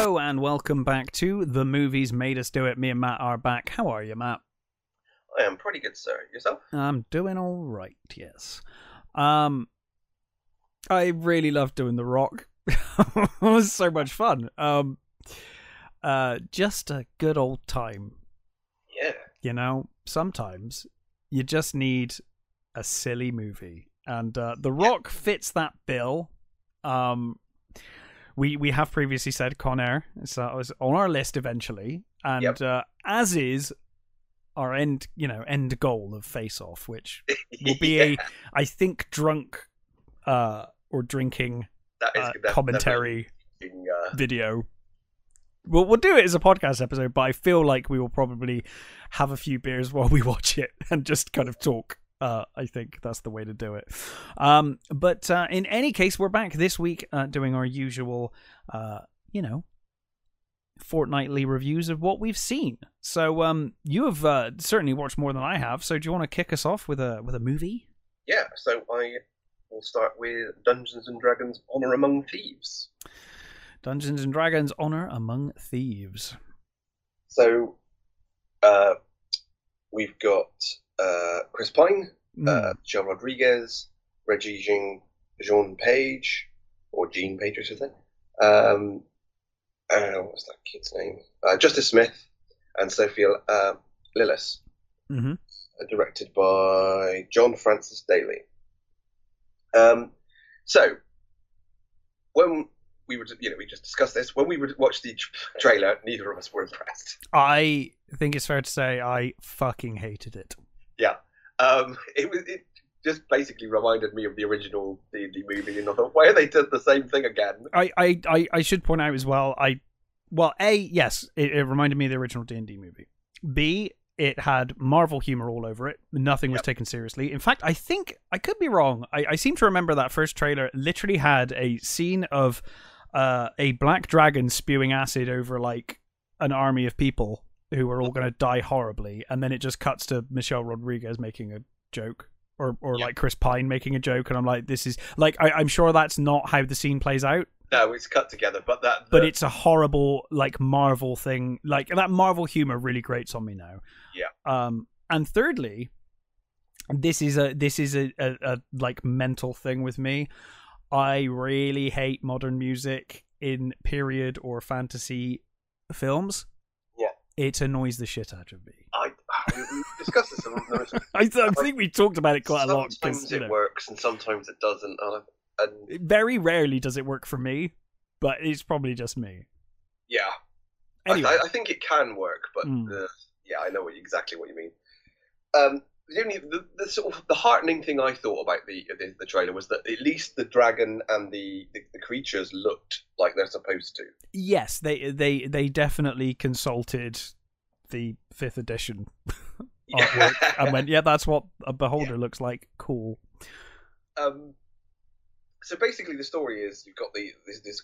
Hello and welcome back to The Movies Made Us Do It. Me and Matt are back. How are you, Matt? I am pretty good, sir. Yourself? I'm doing all right, yes. Um I really love doing The Rock. it was so much fun. Um uh just a good old time, Yeah. you know? Sometimes you just need a silly movie. And uh The Rock fits that bill. Um we we have previously said Con Air, so that was on our list eventually, and Yep. uh, as is our end, you know, end goal of Face Off, which will be Yeah, a, I think, drunk uh, or drinking that is uh. That's commentary uh, video. We'll we'll do it as a podcast episode, but I feel like we will probably have a few beers while we watch it and just kind of talk. Uh, I think that's the way to do it. Um, but uh, in any case, we're back this week uh, doing our usual, uh, you know, fortnightly reviews of what we've seen. So um, you have uh, certainly watched more than I have. So do you want to kick us off with a with a movie? yeah. So I will start with Dungeons and Dragons: Honor Among Thieves. Dungeons and Dragons: Honor Among Thieves. So, uh, we've got uh, Chris Pine, Mm. uh, Michelle Rodriguez, Reggie Jean, Jean Page, or Jean Page, I should say. Um, uh, what was that kid's name? Uh, Justice Smith and Sophia uh, Lillis. hmm uh, directed by John Francis Daly. Um, so when we were, you know, we just discussed this. When we would watch the trailer, neither of us were impressed. I think it's fair to say I fucking hated it. Yeah, um, it was. It just basically reminded me of the original D and D movie, and I thought, why are they did the same thing again? I, I, I, I should point out as well. I, well, a yes, it, it reminded me of the original D and D movie. B, it had Marvel humor all over it. Nothing was Yep. taken seriously. In fact, I think I could be wrong. I, I seem to remember that first trailer literally had a scene of uh, a black dragon spewing acid over like an army of people who are all going to die horribly, and then it just cuts to Michelle Rodriguez making a joke. Or, or Yep. like Chris Pine making a joke, and I'm like, this is like, I, I'm sure that's not how the scene plays out No, it's cut together, but that. but it's a horrible like Marvel thing. Like that Marvel humor really grates on me now. Yeah. Um, and thirdly, this is a this is a, a, a like mental thing with me. I really hate modern music in period or fantasy films. It annoys the shit out of me. I, discussed this. I, th- I think we talked about it quite a lot sometimes it works and sometimes it doesn't. And, and very rarely does it work for me, but it's probably just me. yeah, Anyway, I, I- I think it can work, but Mm. uh, yeah, I know what, exactly what you mean. Um, the only the, the sort of the heartening thing I thought about the, the the trailer was that at least the dragon and the, the, the creatures looked like they're supposed to. yes, they they they definitely consulted the fifth edition artwork and went, yeah, that's what a beholder looks like. Cool. um, so basically, the story is you've got the this, this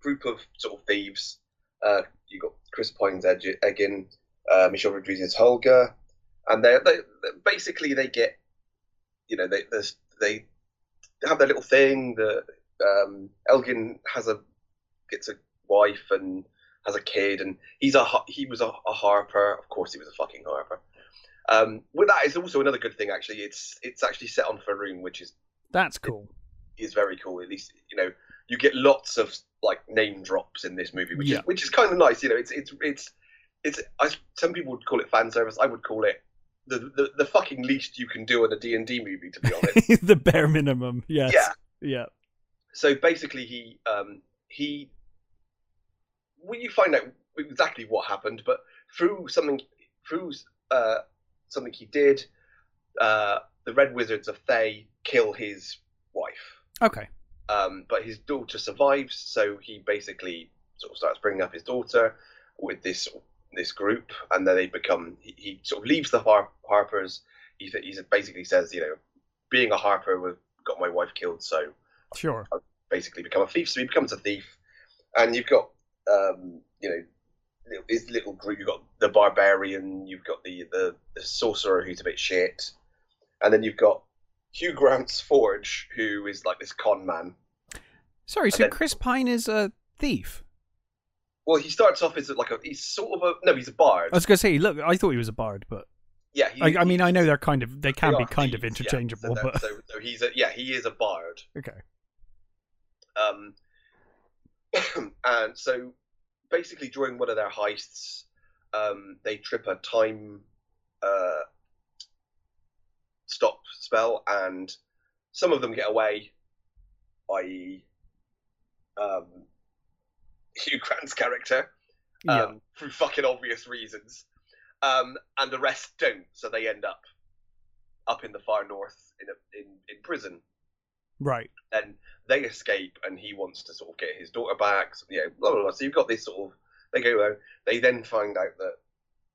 group of sort of thieves. Uh, you've got Chris Pine's Eg- Edgin, uh, Michelle Rodriguez's Holga, and they they basically they get, you know, they they have their little thing. The um, Edgin has a gets a wife and has a kid, and he's a he was a, a harper. Of course, he was a fucking harper. Um, with that is also another good thing. Actually, it's it's actually set on Faerun, which is That's cool. is very cool. At least you know you get lots of like name drops in this movie, which Yeah. is which is kind of nice. You know, it's it's it's it's. I, some people would call it fan service. I would call it the the, the fucking least you can do in a D and D movie. To be honest, the bare minimum. Yes. yeah. Yeah. So basically, he um he. Well, you find out exactly what happened, but through something through uh something he did, uh the Red Wizards of Thay kill his wife. Okay. um, but his daughter survives, so he basically sort of starts bringing up his daughter with this this group, and then they become. He, he sort of leaves the Har- Harpers. He he basically says, you know, being a Harper would- got my wife killed, so Sure. I basically become a thief. So he becomes a thief, and you've got um, you know. little- His little group. You've got the barbarian. You've got the, the the sorcerer who's a bit shit, and then you've got Hugh Grant's Forge, who is like this con man. Sorry. So then- Chris Pine is a thief. Well, he starts off as like a he's sort of a no, he's a bard. I was gonna say, look, I thought he was a bard, but yeah, he, I, I mean, I know they're kind of they can they be kind of thieves, yeah. interchangeable, so, but so, so he's a yeah, he is a bard. okay, Um, and so basically during one of their heists, um, they trip a time uh, stop spell, and some of them get away, i.e., um, Hugh Grant's character, um, yeah, through fucking obvious reasons, um, and the rest don't. So they end up up in the far north in a, in in prison right, then they escape and he wants to sort of get his daughter back. So, you know, blah, blah, blah. So you've got this sort of. They go there. They then find out that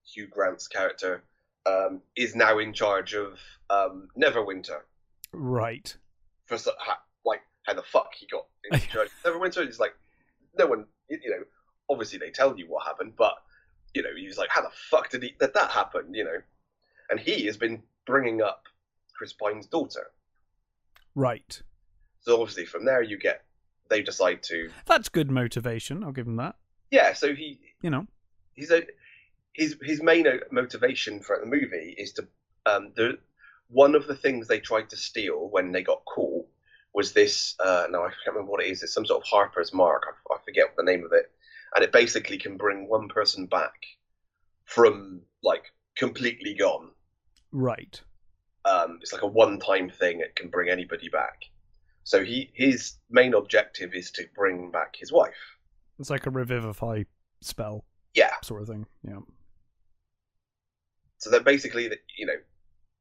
Hugh Grant's character um, is now in charge of um, Neverwinter. right, For so- like how the fuck he got in charge of Neverwinter is like no one. You know, obviously they tell you what happened, but you know, he's like, how the fuck did he did that happen? You know, and he has been bringing up Chris Pine's daughter. right. So obviously from there you get they decide to That's good motivation. I'll give him that. yeah. So he You know, he's a his his main motivation for the movie is to um the one of the things they tried to steal when they got caught was this uh no I can't remember what it is. It's some sort of Harper's mark. I, I forget the name of it. And it basically can bring one person back from like completely gone. Right, um it's like a one time thing. It can bring anybody back. So he his main objective is to bring back his wife. It's like a revivify spell. Yeah. Sort of thing. Yeah, so then basically you know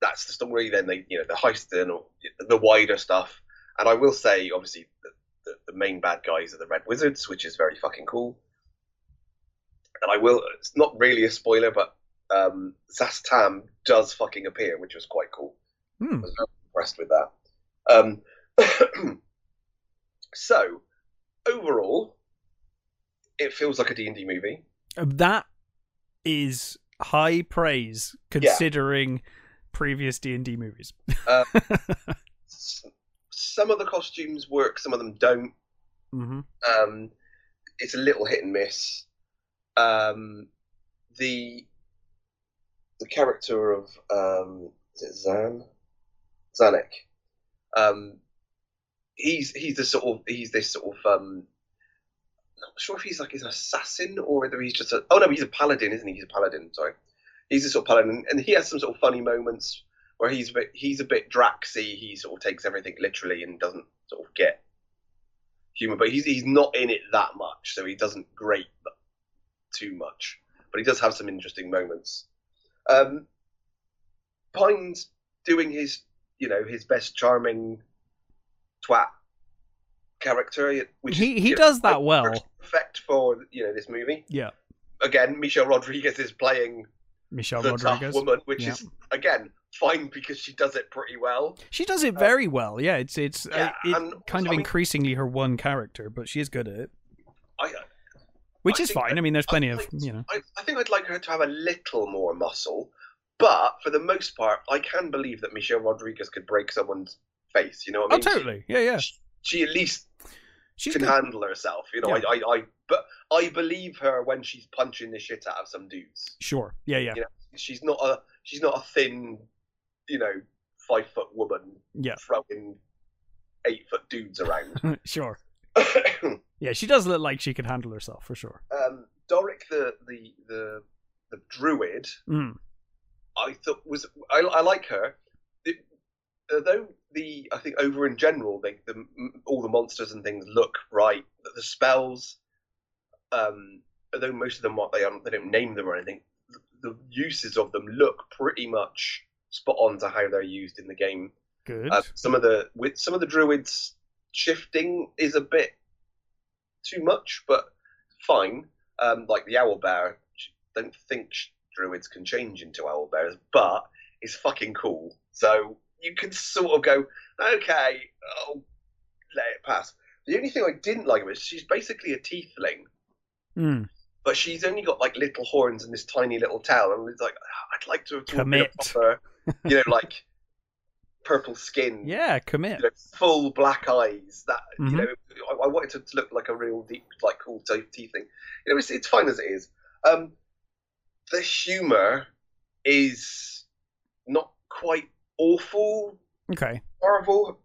that's the story. Then they you know the heist and all- the wider stuff and i will say obviously the, the, the main bad guys are the red wizards which is very fucking cool. And i will it's not really a spoiler but um Szass Tam does fucking appear which was quite cool. I Hmm. was very impressed with that. Um so overall it feels like a d&d movie. That is high praise considering previous D and D movies. S- some of the costumes work some of them don't. Hmm Um, it's a little hit and miss. Um, the the character of um, is it Zan? Zanuck. Um, he's he's the sort of he's this sort of um, not sure if he's like an assassin or whether he's just a oh no he's a paladin isn't he? He's a paladin sorry. He's a sort of paladin and he has some sort of funny moments where he's a bit he's a bit Draxy he sort of takes everything literally and doesn't sort of get humor, but he's he's not in it that much, so he doesn't grate too much. But he does have some interesting moments. Um, Pine's doing his, you know, his best charming twat character, which He is, he you know, does that well. perfect for you know this movie. Yeah, Again, Michelle Rodriguez is playing Michelle the Rodriguez. tough woman, which Yeah. is again fine because she does it pretty well. She does it very well. Yeah, it's it's uh, Yeah, it, kind of I mean- increasingly her one character, but she is good at it, I, which I is fine. I- I mean, there's plenty of you know. I, I think I'd like her to have a little more muscle, but for the most part, I can believe that Michelle Rodriguez could break someone's face. You know what I Oh, mean? She- totally. Yeah, yeah. She, she at least she can good. handle herself. You know, Yeah. I, I, I, but I believe her when she's punching the shit out of some dudes. Sure. Yeah, yeah, You know, she's not a, she's not a thin, you know, five foot woman yeah. throwing eight foot dudes around. sure. Yeah, she does look like she can handle herself for sure. um, Doric, the the the the druid, Mm. I thought was I, I like her. The, although the I think over in general, they, the all the monsters and things look right. The, spells, um, although most of them what they are, they don't name them or anything. The, the uses of them look pretty much spot on to how they're used in the game. Good. Uh, some of the with some of the druids shifting is a bit too much, but fine. Um, like the owl bear, don't think druids can change into owl bears, but it's fucking cool. So you can sort of go, okay, I'll let it pass. The only thing I didn't like was she's basically a tiefling, Mm. but she's only got like little horns and this tiny little tail, and it's like I'd like to have to Commit. proper, you know, like purple skin, Yeah, commit. you know, full black eyes. That Mhm. you know, I, I wanted it to look like a real deep, like cool teeth thing. You know, it's it's fine as it is. Um, the humor is not quite awful Okay. Marvel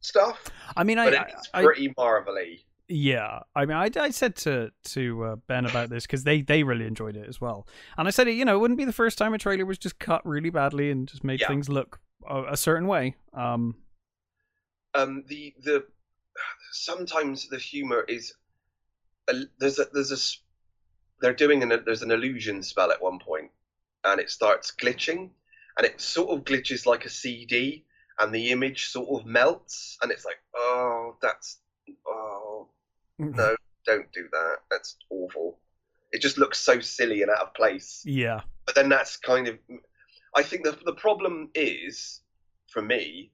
stuff, I mean, I, it's pretty Marvel-y. Yeah. I mean, I, I said to to uh, Ben about this because they they really enjoyed it as well, and I said. You know, it wouldn't be the first time a trailer was just cut really badly and just made Yeah. things look a, a certain way. Um, um, the the sometimes the humor is a, there's a there's a they're doing an there's an illusion spell at one point and it starts glitching and it sort of glitches like a CD and the image sort of melts and it's like oh that's oh Mm-hmm. no don't do that that's awful it just looks so silly and out of place yeah. but then that's kind of i think the, the problem is for me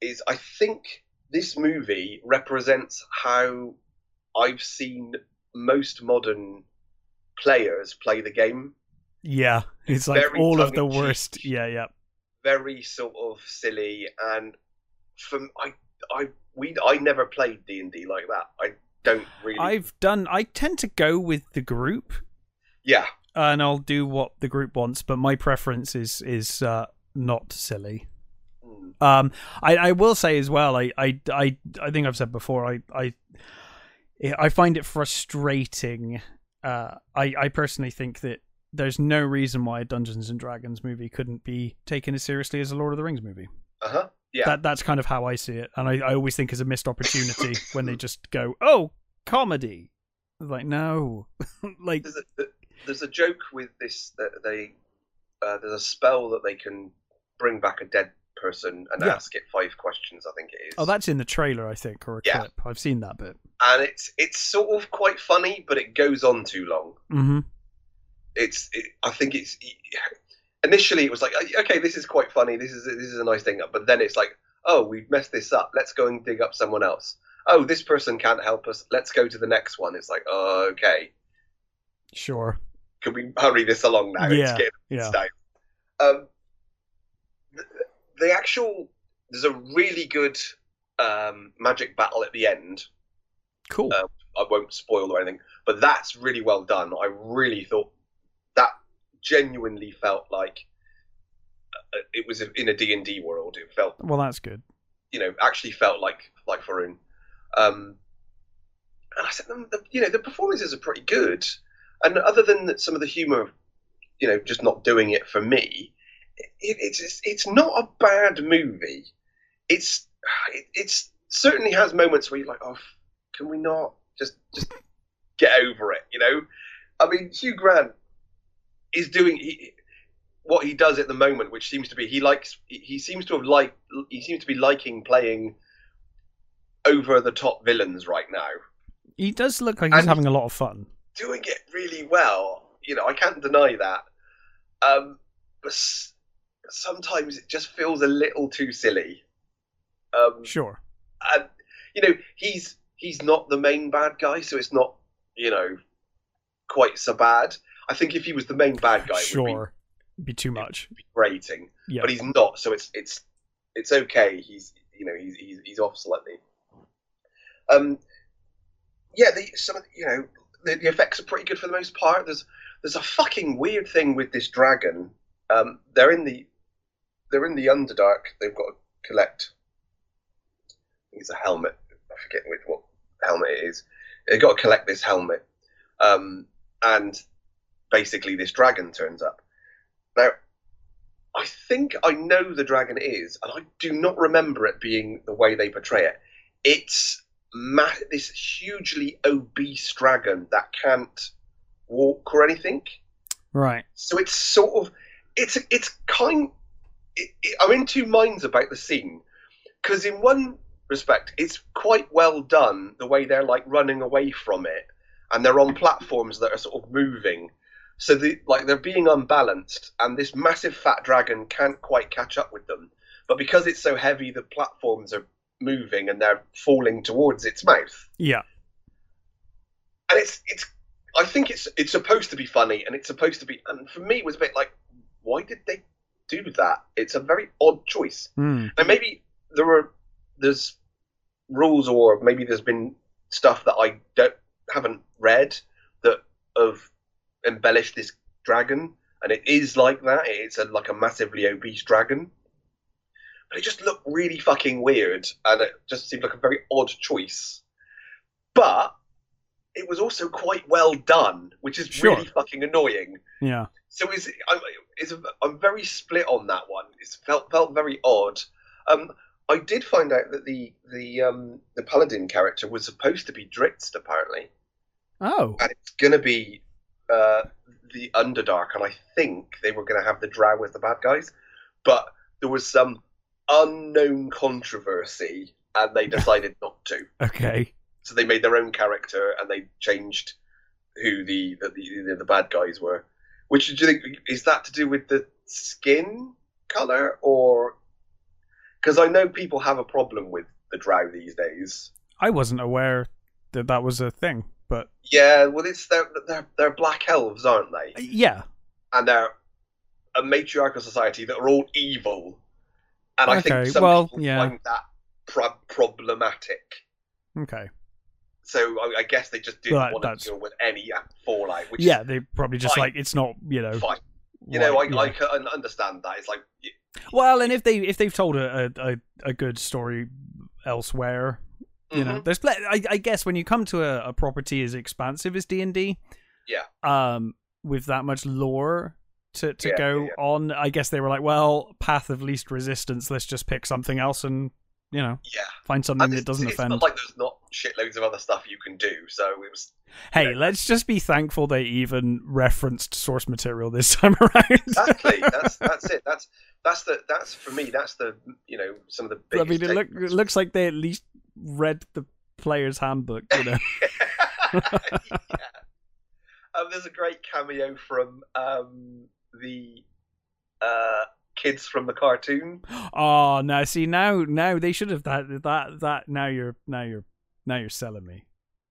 is i think this movie represents how i've seen most modern players play the game Yeah. It's like Very all of the worst. Yeah, yeah. very sort of silly and from i i we i never played d&d like that i don't really I've done. I tend to go with the group, yeah and I'll do what the group wants. But my preference is is uh, not silly. Mm. Um, I, I will say as well. I, I, I, I think I've said before. I, I, I find it frustrating. Uh, I, I personally think that there's no reason why a Dungeons and Dragons movie couldn't be taken as seriously as a Lord of the Rings movie. uh-huh yeah That that's kind of how I see it, and I, I always think it's a missed opportunity when they just go, "Oh, comedy." Like no, like there's a, there's a joke with this that they uh, there's a spell that they can bring back a dead person and Yeah. ask it five questions. I think it is. oh, that's in the trailer, I think, or a Yeah. clip. I've seen that bit. and it's it's sort of quite funny, but it goes on too long. Mm-hmm. It's it, I think it's initially it was like okay, this is quite funny. This is this is a nice thing, but then it's like oh, we've messed this up. Let's go and dig up someone else. Oh, this person can't help us. Let's go to the next one. It's like oh, okay, Sure. can we hurry this along now? Yeah, It's getting Yeah. Um, the, the actual there's a really good um, magic battle at the end. Cool. Uh, I won't spoil or anything, but that's really well done. I really thought genuinely felt like uh, it was in a D and D world. It felt, well, that's good. you know, actually felt like like Faerun. Um, and I said, "Mm, the, you know, the performances are pretty good, and other than some of the humor, you know, just not doing it for me, it, it's it's not a bad movie. It's it, it's certainly has moments where you're like, oh, can we not just just get over it? You know, I mean, Hugh Grant is doing he, what he does at the moment, which seems to be he likes he, seems to have like he seems to be liking playing over the top villains right now, He does look like he's And- having a lot of fun. doing it really well. You know, I can't deny that. Um, but s- sometimes it just feels a little too silly. Um, Sure. and you know he's he's not the main bad guy, so it's not you know quite so bad. I think if he was the main bad guy, it would be, Sure. Be too much. be grating, Yeah. but he's not, so it's it's it's okay. He's you know he's he's, he's off slightly. Um, yeah, the some of the, you know the, the effects are pretty good for the most part. There's there's a fucking weird thing with this dragon. Um, they're in the they're in the Underdark. They've got to collect. I think it's a helmet. I forget which what helmet it is. They've got to collect this helmet, um, and basically this dragon turns up. Now, I think I know the dragon is, and I do not remember it being the way they portray it. It's ma- this hugely obese dragon that can't walk or anything. Right. So it's sort of it's it's kind. It, it, I'm in two minds about the scene because in one respect it's quite well done the way they're like running away from it and they're on platforms that are sort of moving so the like they're being unbalanced and this massive fat dragon can't quite catch up with them but because it's so heavy the platforms are moving and they're falling towards its mouth Yeah. and it's it's I think it's it's supposed to be funny and it's supposed to be and for me it was a bit like why did they do that. It's a very odd choice. Hmm. And maybe there are there's rules or maybe there's been stuff that I don't haven't read that have embellished this dragon, and it is like that. It's a, like a massively obese dragon, but it just looked really fucking weird, and it just seemed like a very odd choice. But it was also quite well done, which is Sure. really fucking annoying. Yeah. So is I'm, is I'm very split on that one. It's felt felt very odd. Um, I did find out that the the um, the paladin character was supposed to be Drizzt apparently, Oh. and it's going to be uh, the Underdark, and I think they were going to have the Drow as the bad guys, but there was some unknown controversy, and they decided not to. Okay. So they made their own character, and they changed who the the, the, the bad guys were. Which do you think is that to do with the skin color, or because I know people have a problem with the Drow these days. I wasn't aware that that was a thing, but Yeah, well, it's they're they're, they're black elves, aren't they? Uh, yeah. And they're a matriarchal society that are all evil. And I think some well, people yeah. find that pro- problematic. Okay. So I, I guess they just didn't Right, want that's- to deal with any fallout. Which Yeah, they probably just fine. like it's not, you know. fine. You know, I, right, I yeah. can understand that. It's like, Well, and if they if they've told a a, a good story elsewhere, you know, mhm, there's pl- I, I guess when you come to a, a property as expansive as D and D, Yeah. um, with that much lore to to Yeah, go yeah, yeah. on, I guess they were like, well, path of least resistance. Let's just pick something else and you know yeah. find something And that doesn't it's offend. not like there's not shitloads of other stuff you can do. So it was hey, let's just be thankful they even referenced source material this time around. exactly that's that's it. That's that's the that's for me. That's the you know some of the I mean, it, look, it looks like they at least read the player's handbook. You know. yeah. Um, there's a great cameo from um, the uh, kids from the cartoon. Oh no! See now, now they should have that that that. Now you're now you're now you're selling me.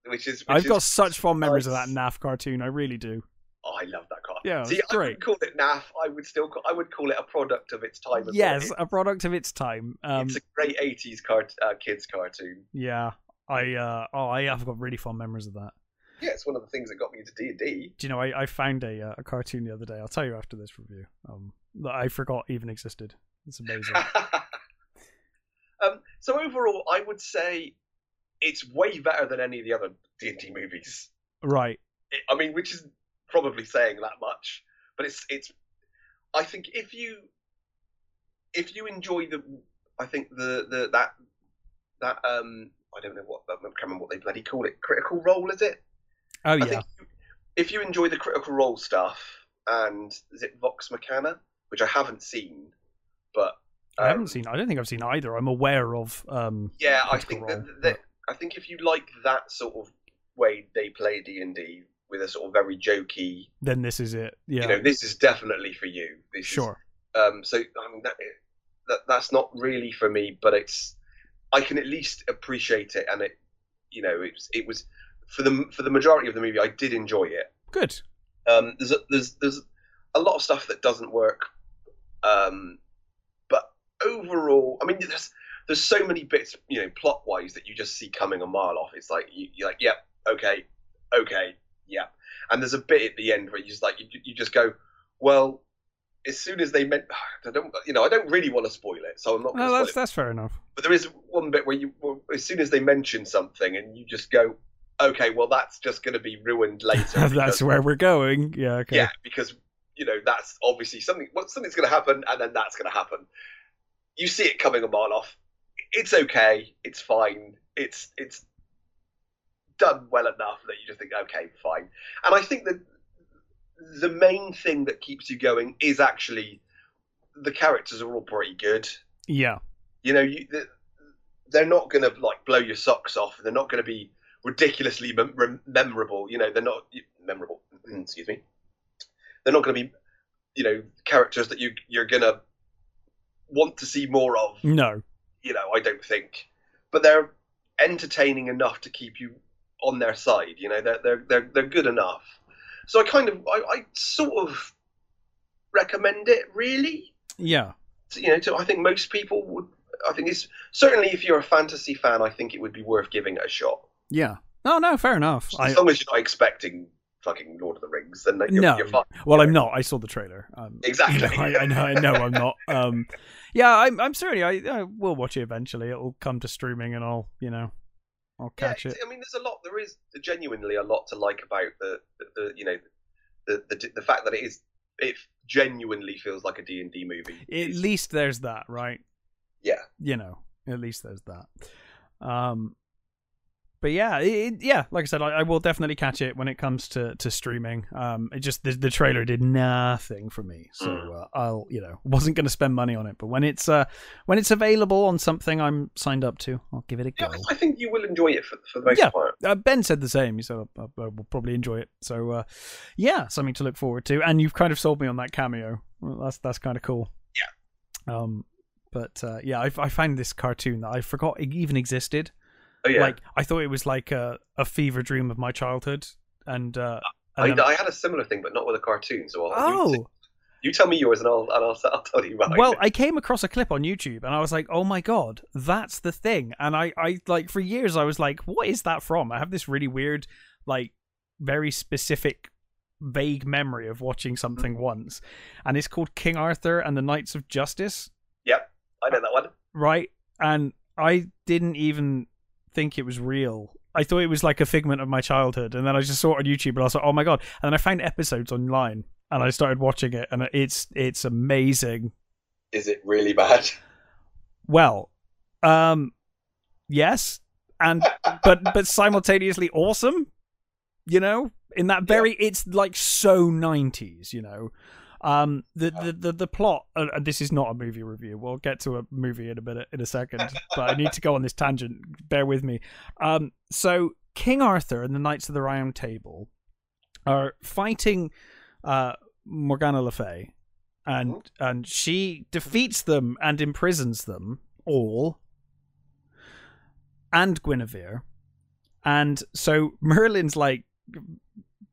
Which is which I've got such fond memories of that nice. NAF cartoon. I really do. Oh, I love that car. Yeah, See, it's I wouldn't call it naff. I would still call, I would call it a product of its time. As Yes, well. a product of its time. Um, it's a great '80s cart, uh, kids cartoon. yeah, I uh, oh, I have got really fond memories of that. Yeah, it's one of the things that got me into D and D. Do you know? I, I found a uh, a cartoon the other day. I'll tell you after this review. Um, that I forgot even existed. It's amazing. um, so overall, I would say it's way better than any of the other D and D movies. right. I mean, which is probably saying that much, but it's it's. I think if you if you enjoy the, I think the the that that um I don't know what I can't remember what they bloody call it. Critical role is it? Oh I yeah. if you enjoy the critical role stuff and is it Vox Machina, which I haven't seen, but I haven't um, seen. I don't think I've seen either. I'm aware of. Um, Yeah, I think Role, that, that I think if you like that sort of way they play D and D with a sort of very jokey, then this is it. Yeah. you know, this is definitely for you. This is- sure. um. So I mean that, that that's not really for me, but it's I can at least appreciate it, and it you know it was it was for the for the majority of the movie I did enjoy it. Good. Um, there's a, there's there's a lot of stuff that doesn't work, um, but overall, I mean, there's there's so many bits, you know, plot wise that you just see coming a mile off. It's like you, you're like, yep, okay, okay, yeah. And there's a bit at the end where you just like you, you just go, well, as soon as they meant, I don't, you know, I don't really want to spoil it, so I'm not. going No, that's that's fair enough. But there is one bit where you, well, as soon as they mention something, and you just go, okay, well, that's just going to be ruined later. that's because- where we're going. Yeah. Okay. yeah, because you know that's obviously something. Well, something's going to happen, and then that's going to happen. You see it coming a mile off. It's okay. It's fine. It's it's done well enough that you just think, okay, fine. And I think that the main thing that keeps you going is actually the characters are all pretty good. Yeah. You know, you, they- they're not going to like blow your socks off. They're not going to be ridiculously mem- memorable. You know, they're not memorable. excuse me. They're not going to be, you know, characters that you you're going to want to see more of. No. You know, I don't think, but they're entertaining enough to keep you on their side. You know, they're they're they're, they're good enough. So I kind of I, I sort of recommend it really. Yeah. you know, to, I think most people would. I think it's certainly if you're a fantasy fan, I think it would be worth giving it a shot. Yeah. No, no, fair enough. As I, long as you're not expecting fucking Lord of the Rings, then you're, No. you're fine. well, I'm not. I saw the trailer. Um, Exactly. I, I know. I know. I'm not. Um, yeah, I'm. I'm certainly. I, I will watch it eventually. It'll come to streaming, and I'll. You know, I'll catch yeah, it. I mean, there's a lot. There is genuinely a lot to like about the, the, the you know, the, the the fact that it is it genuinely feels like a D and D movie. At least there's that, right? yeah, You know, at least there's that. Um, but yeah, it, yeah. Like I said, I, I will definitely catch it when it comes to to streaming. Um, it just the, the trailer did nothing for me, so Mm. uh, I'll you know wasn't going to spend money on it. But when it's uh when it's available on something I'm signed up to, I'll give it a yeah. go. I think you will enjoy it for, for the most Yeah. part. Uh, ben said the same. He said I, I will probably enjoy it. So uh, yeah, something to look forward to. And you've kind of sold me on that cameo. Well, that's that's kind of cool. Yeah. Um, but uh, yeah, I, I find this cartoon that I forgot it even existed. Oh yeah, Like I thought it was like a, a fever dream of my childhood. And, uh, I, and then- I had a similar thing, but not with a cartoon. So I'll, you, oh you tell me yours, and I'll and I'll, I'll tell you mine. well, I came across a clip on YouTube and I was like, "Oh my god, that's the thing!" And I, I like for years I was like, "What is that from?" I have this really weird, like, very specific, vague memory of watching something once, and it's called King Arthur and the Knights of Justice, yep, I know that one. right? And I didn't even think it was real. I thought it was like a figment of my childhood, and then I just saw it on YouTube, and I was like, "Oh my god!" And then I found episodes online, and I started watching it, and it's it's amazing. Is it really bad? Well, um, yes, and but but simultaneously awesome. You know, in that very, it's like so nineties. You know, um, the the the, the plot. Uh, and this is not a movie review. We'll get to a movie in a minute in a second, but I need to go on this tangent. Bear with me. Um, so King Arthur and the Knights of the Round Table are fighting uh Morgana Le Fay and and she defeats them and imprisons them all and Guinevere. And so Merlin's like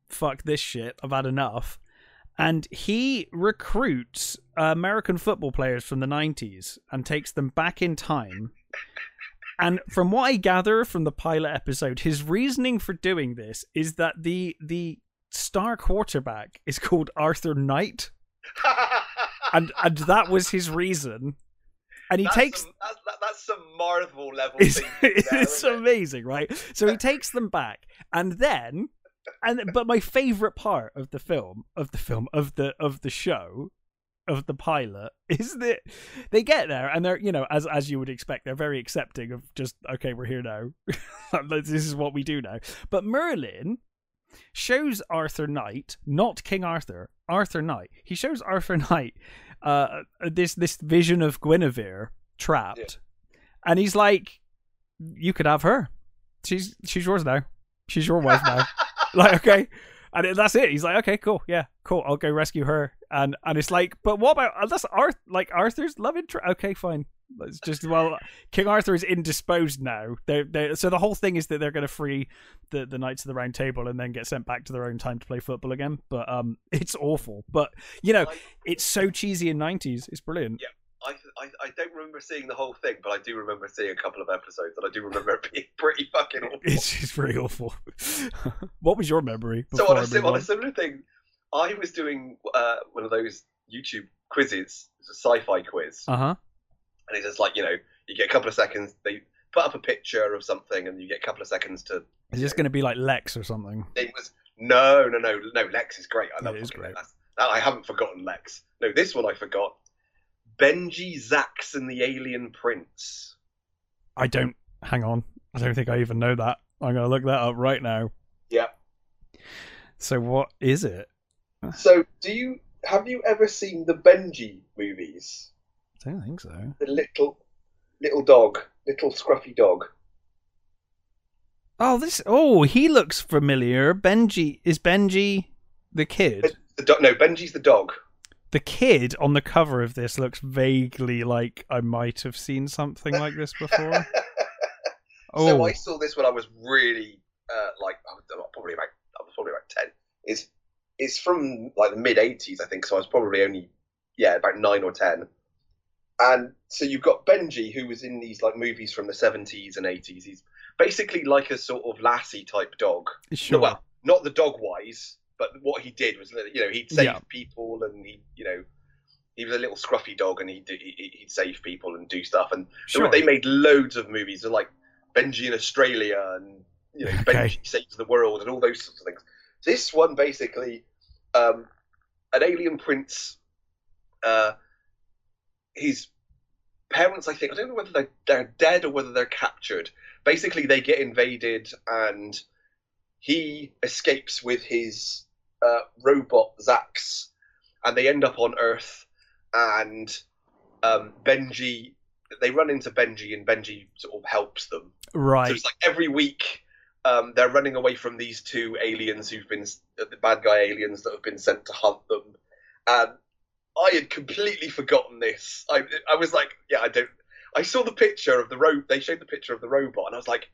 fuck this shit, I've had enough. And he recruits American football players from the 90s and takes them back in time. And from what I gather from the pilot episode, his reasoning for doing this is that the the star quarterback is called Arthur Knight, and and that was his reason. And he That's takes some, that's, that, that's some Marvel level it's, thing. there, it's isn't it? amazing, right? So he takes them back, and then, and but my favorite part of the film, of the film, of the of the show, of the pilot, is that they get there and they're, you know, as as you would expect, they're very accepting of just okay, we're here now. this is what we do now. But Merlin shows Arthur Knight, not King Arthur, Arthur Knight. He shows Arthur Knight uh, this this vision of Guinevere trapped, and he's like, "You could have her. She's she's yours now. She's your wife now." like, okay, and that's it. He's like, "Okay, cool, yeah, cool. I'll go rescue her." And and it's like, but what about that's Arth like Arthur's love interest? Okay, fine. It's just well, King Arthur is indisposed now. They're, they're, so the whole thing is that they're going to free the the Knights of the Round Table and then get sent back to their own time to play football again. But um, it's awful. But you know, it's so cheesy in nineties. It's brilliant. I, I, I don't remember seeing the whole thing, but I do remember seeing a couple of episodes, and I do remember it being pretty fucking awful. It's just pretty awful. what was your memory? So on a, on a similar thing, I was doing uh, one of those YouTube quizzes, it's a sci-fi quiz, Uh huh. and it's just like you know, you get a couple of seconds. They put up a picture of something, and you get a couple of seconds to. Is this going to be like Lexx or something? It was no, no, no, no. Lexx is great. I love It is great. Lexx. No, I haven't forgotten Lexx. No, this one I forgot. Benji Zax and the Alien Prince. I don't. Hang on. I don't think I even know that. I'm going to look that up right now. Yep. So what is it? So, do you have you ever seen the Benji movies? I don't think so. The little little dog, little scruffy dog. Oh, this. Oh, he looks familiar. Benji is Benji the kid. The do- no, Benji's the dog. The kid on the cover of this looks vaguely like I might have seen something like this before. Oh, So I saw this when I was really uh, like I was probably about I was probably about ten. It's it's from like the mid '80s, I think. So I was probably only yeah about nine or ten. and so you've got Benji, who was in these like movies from the seventies and eighties. He's basically like a sort of lassie type dog. Sure. Well, not the dog wise, but what he did was, you know, he'd save Yeah. people and he, you know, he was a little scruffy dog and he'd he- he'd save people and do stuff. And Sure. they made loads of movies like Benji in Australia and you know Okay. Benji saves the world and all those sorts of things. This one basically, um, an alien prince, uh, his parents, I think, I don't know whether they're, they're dead or whether they're captured. Basically, they get invaded and he escapes with his uh, robot Zax, and they end up on Earth. And um, Benji, they run into Benji, and Benji sort of helps them. Right. So it's like every week um, they're running away from these two aliens who've been uh, the bad guy aliens that have been sent to hunt them. And I had completely forgotten this. I I was like, yeah, I don't. I saw the picture of the ro. They showed the picture of the robot, and I was like,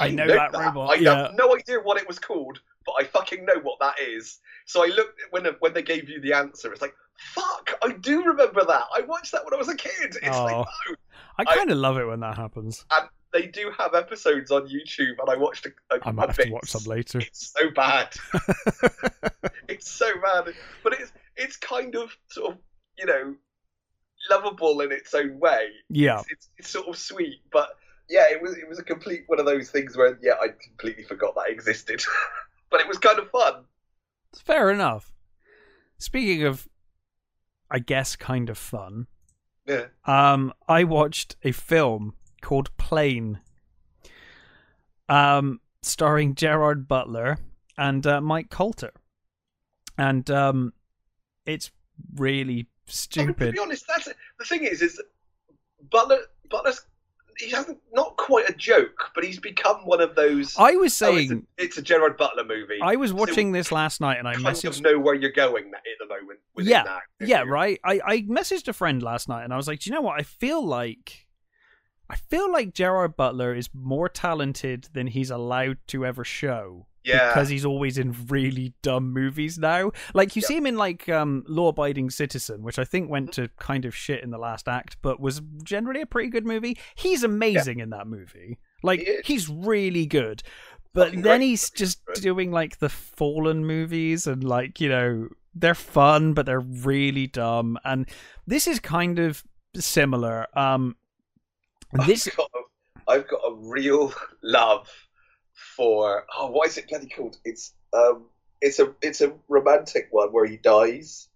I know that robot, I yeah. have no idea what it was called, but I fucking know what that is. So I looked when when they gave you the answer. It's like, fuck, I do remember that. I watched that when I was a kid. It's like, Oh. no, I I- kind of love it when that happens. And they do have episodes on YouTube, and I watched a, a, I a might have to watch some later. It's so bad. it's so bad, but it's it's kind of sort of you know lovable in its own way. Yeah. It's, it's, it's sort of sweet, but yeah, it was it was a complete one of those things where yeah, I completely forgot that existed, but it was kind of fun. Fair enough. Speaking of, I guess, kind of fun. Yeah. Um, I watched a film called Plane, um, starring Gerard Butler and uh, Mike Colter, and um, it's really I mean, to stupid. be honest, that's it. the thing is is Butler Butler's he hasn't not quite a joke, but he's become one of those. I was oh, it's, a, saying, it's a Gerard Butler movie. I was So watching this last night, and I kind messaged of know where you're going at the moment. Yeah, it Yeah, you? right. I, I messaged a friend last night and I was like, Do you know what? I feel like I feel like Gerard Butler is more talented than he's allowed to ever show. Yeah, Because he's always in really dumb movies now. Like you Yeah. see him in like um Law Abiding Citizen, which I think went to kind of shit in the last act, but was generally a pretty good movie. He's amazing in that movie. Like He he's really good. But Fucking then great. he's just doing like the Fallen movies and like, you know, they're fun but they're really dumb and this is kind of similar. Um this I've got, a, I've got a real love for oh, what is it bloody called? It's um, it's a it's a romantic one where he dies.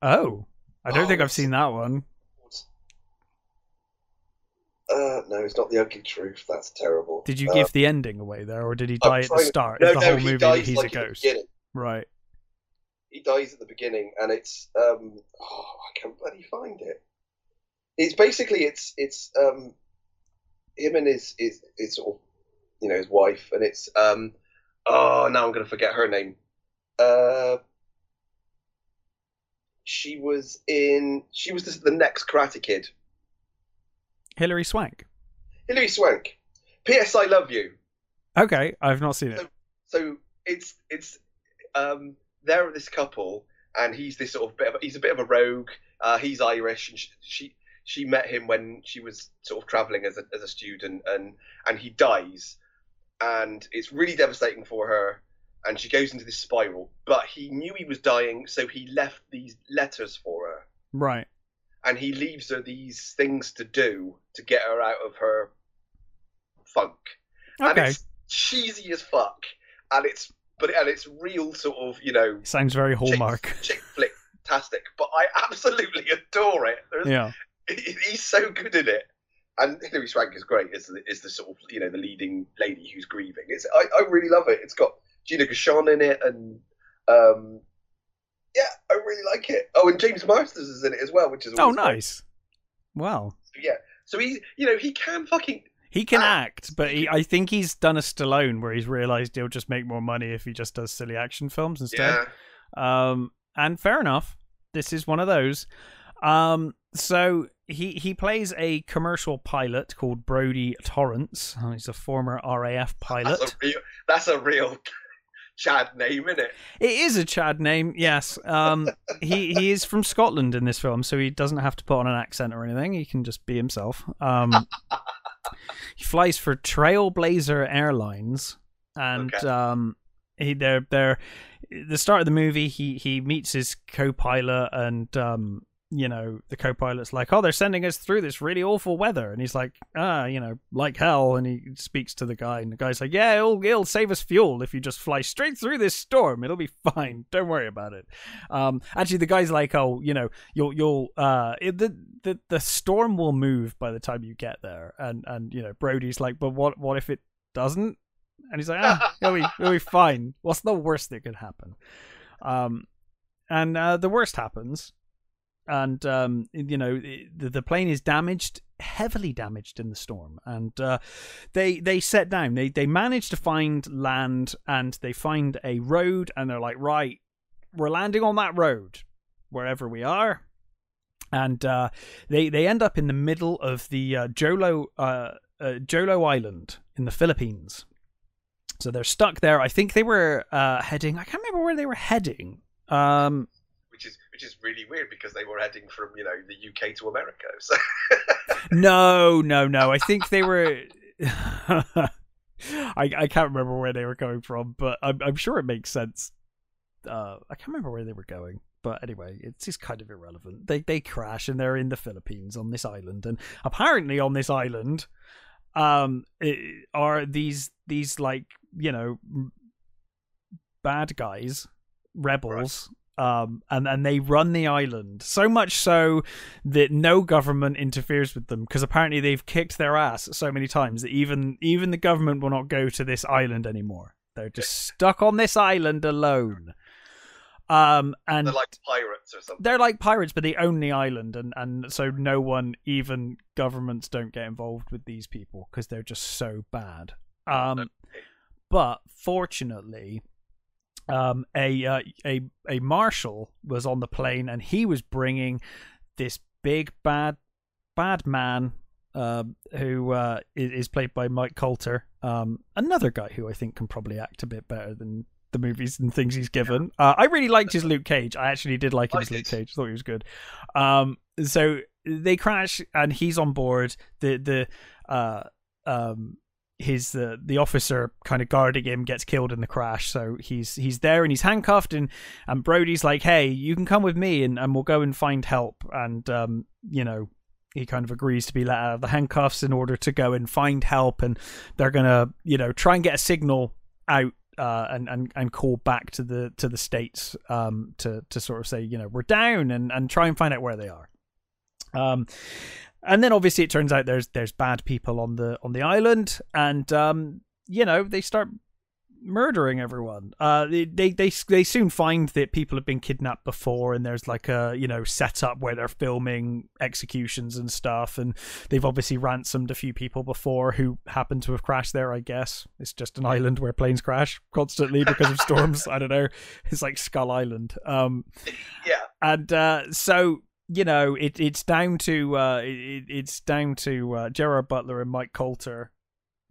Oh, I don't Oh, think I've seen that one. Uh, no, it's not the ugly truth. That's terrible. Did you Uh, give the ending away there or did he die at the start? No, the no, whole he movie dies that he's like a ghost? Right. He dies at the beginning, and it's um, oh, I can't bloody find it. It's basically it's it's um, him and his his, his sort of you know his wife, and it's um, oh now I'm gonna forget her name. Uh, she was in she was the, the next Karate Kid. Hilary Swank. Hilary Swank. P.S. I love you. Okay, I've not seen it. so it's it's um they're this couple and he's this sort of bit of he's a bit of a rogue uh he's irish and she she, she met him when she was sort of traveling as a, as a student and and he dies and it's really devastating for her and she goes into this spiral but he knew he was dying so he left these letters for her Right. and he leaves her these things to do to get her out of her funk Okay. and it's cheesy as fuck, and it's but and it's real sort of you know Sounds very Hallmark. chick flick tastic. But I absolutely adore it. There's, Yeah. He's so good in it, and Hilary Swank is great. Is the, is the sort of you know the leading lady who's grieving. It's I, I really love it. It's got Gina Gershon in it, and um, yeah, I really like it. Oh, and James Marsters is in it as well, which is Oh, nice. Wow. Yeah, so he you know he can fucking He can Ah, act, but he, I think he's done a Stallone where he's realized he'll just make more money if he just does silly action films instead. yeah. Um, and fair enough. This is one of those. Um, so he he plays a commercial pilot called Brodie Torrance. Oh, he's a former RAF pilot. That's a real. That's a real Chad name, isn't it? It is a Chad name, yes. Um, he he is from Scotland in this film, so he doesn't have to put on an accent or anything. He can just be himself. Um, he flies for Trailblazer Airlines, and Okay. um, he they're they're the start of the movie. He he meets his co-pilot, and um, you know the co-pilot's like, "Oh, they're sending us through this really awful weather," and he's like, "Ah, you know, like hell." And he speaks to the guy, and the guy's like, "Yeah, it'll it'll save us fuel if you just fly straight through this storm. It'll be fine. Don't worry about it." Um, actually, the guy's like, "Oh, you know, you'll you'll uh, it, the the the storm will move by the time you get there," and and you know, Brodie's like, "But what what if it doesn't?" And he's like, "Ah, it'll be it'll be fine. What's the worst that could happen?" Um, and uh, the worst happens, and um, you know, the the plane is damaged, heavily damaged in the storm, and uh, they they set down. They they manage to find land, and they find a road, and they're like, right, we're landing on that road, wherever we are. And uh, they they end up in the middle of the uh, Jolo uh, uh, Jolo Island in the Philippines. So they're stuck there. I think they were uh, heading. I can't remember where they were heading. Um, Which is really weird because they were heading from you know the UK to America. So no, no, no. I think they were. I I can't remember where they were going from, but I'm I'm sure it makes sense. Uh, I can't remember where they were going, but anyway, it's just kind of irrelevant. They they crash and they're in the Philippines on this island, and apparently on this island, um, it, are these these like you know bad guys, rebels. Um, and and they run the island so much so that no government interferes with them because apparently they've kicked their ass so many times that even even the government will not go to this island anymore. They're just stuck on this island alone. Um, and they're like pirates or something. they're like pirates, but they own the island, and and so no one, even governments, don't get involved with these people because they're just so bad. Um, but fortunately, um, a uh, a a marshal was on the plane, and he was bringing this big bad bad man. Um, who uh, is, is played by Mike Colter, um, another guy who I think can probably act a bit better than the movies and things he's given. Uh, I really liked his Luke Cage. I actually did like him as Luke. Cage. Thought he was good. Um, so they crash and he's on board. The the uh, um, his uh, the officer kind of guarding him gets killed in the crash. So he's he's there and he's handcuffed and and Brodie's like, hey, you can come with me and, and we'll go and find help. And um, you know. He kind of agrees to be let out of the handcuffs in order to go and find help, and they're gonna, you know, try and get a signal out uh, and, and and call back to the to the states um, to to sort of say you know we're down and and try and find out where they are. Um, and then obviously it turns out there's there's bad people on the on the island, and um, you know they start murdering everyone. Uh, they, they they they soon find that people have been kidnapped before, and there's like a you know setup where they're filming executions and stuff, and they've obviously ransomed a few people before who happen to have crashed there. I guess it's just an island where planes crash constantly because of storms. I don't know. It's like Skull Island. Um, Yeah, and uh, so you know it, it's down to uh, it, it's down to uh, Gerard Butler and Mike Colter,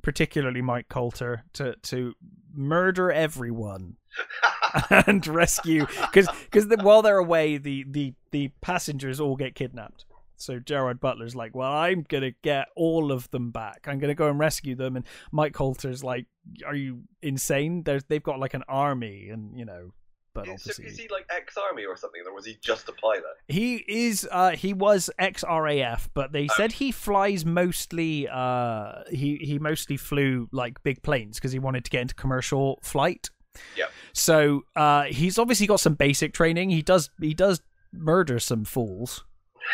particularly Mike Colter, to to murder everyone and rescue because because while they're away, the the the passengers all get kidnapped. So Gerard Butler's like, well, I'm gonna get all of them back. I'm gonna go and rescue them. And Mike Colter's like, are you insane? There's they've got like an army, and you know, but Is, is he like ex-army or something, or was he just a pilot? he is uh he was ex RAF, but they said he flies mostly uh he he mostly flew like big planes because he wanted to get into commercial flight. Yep. So uh he's obviously got some basic training. He does he does murder some fools.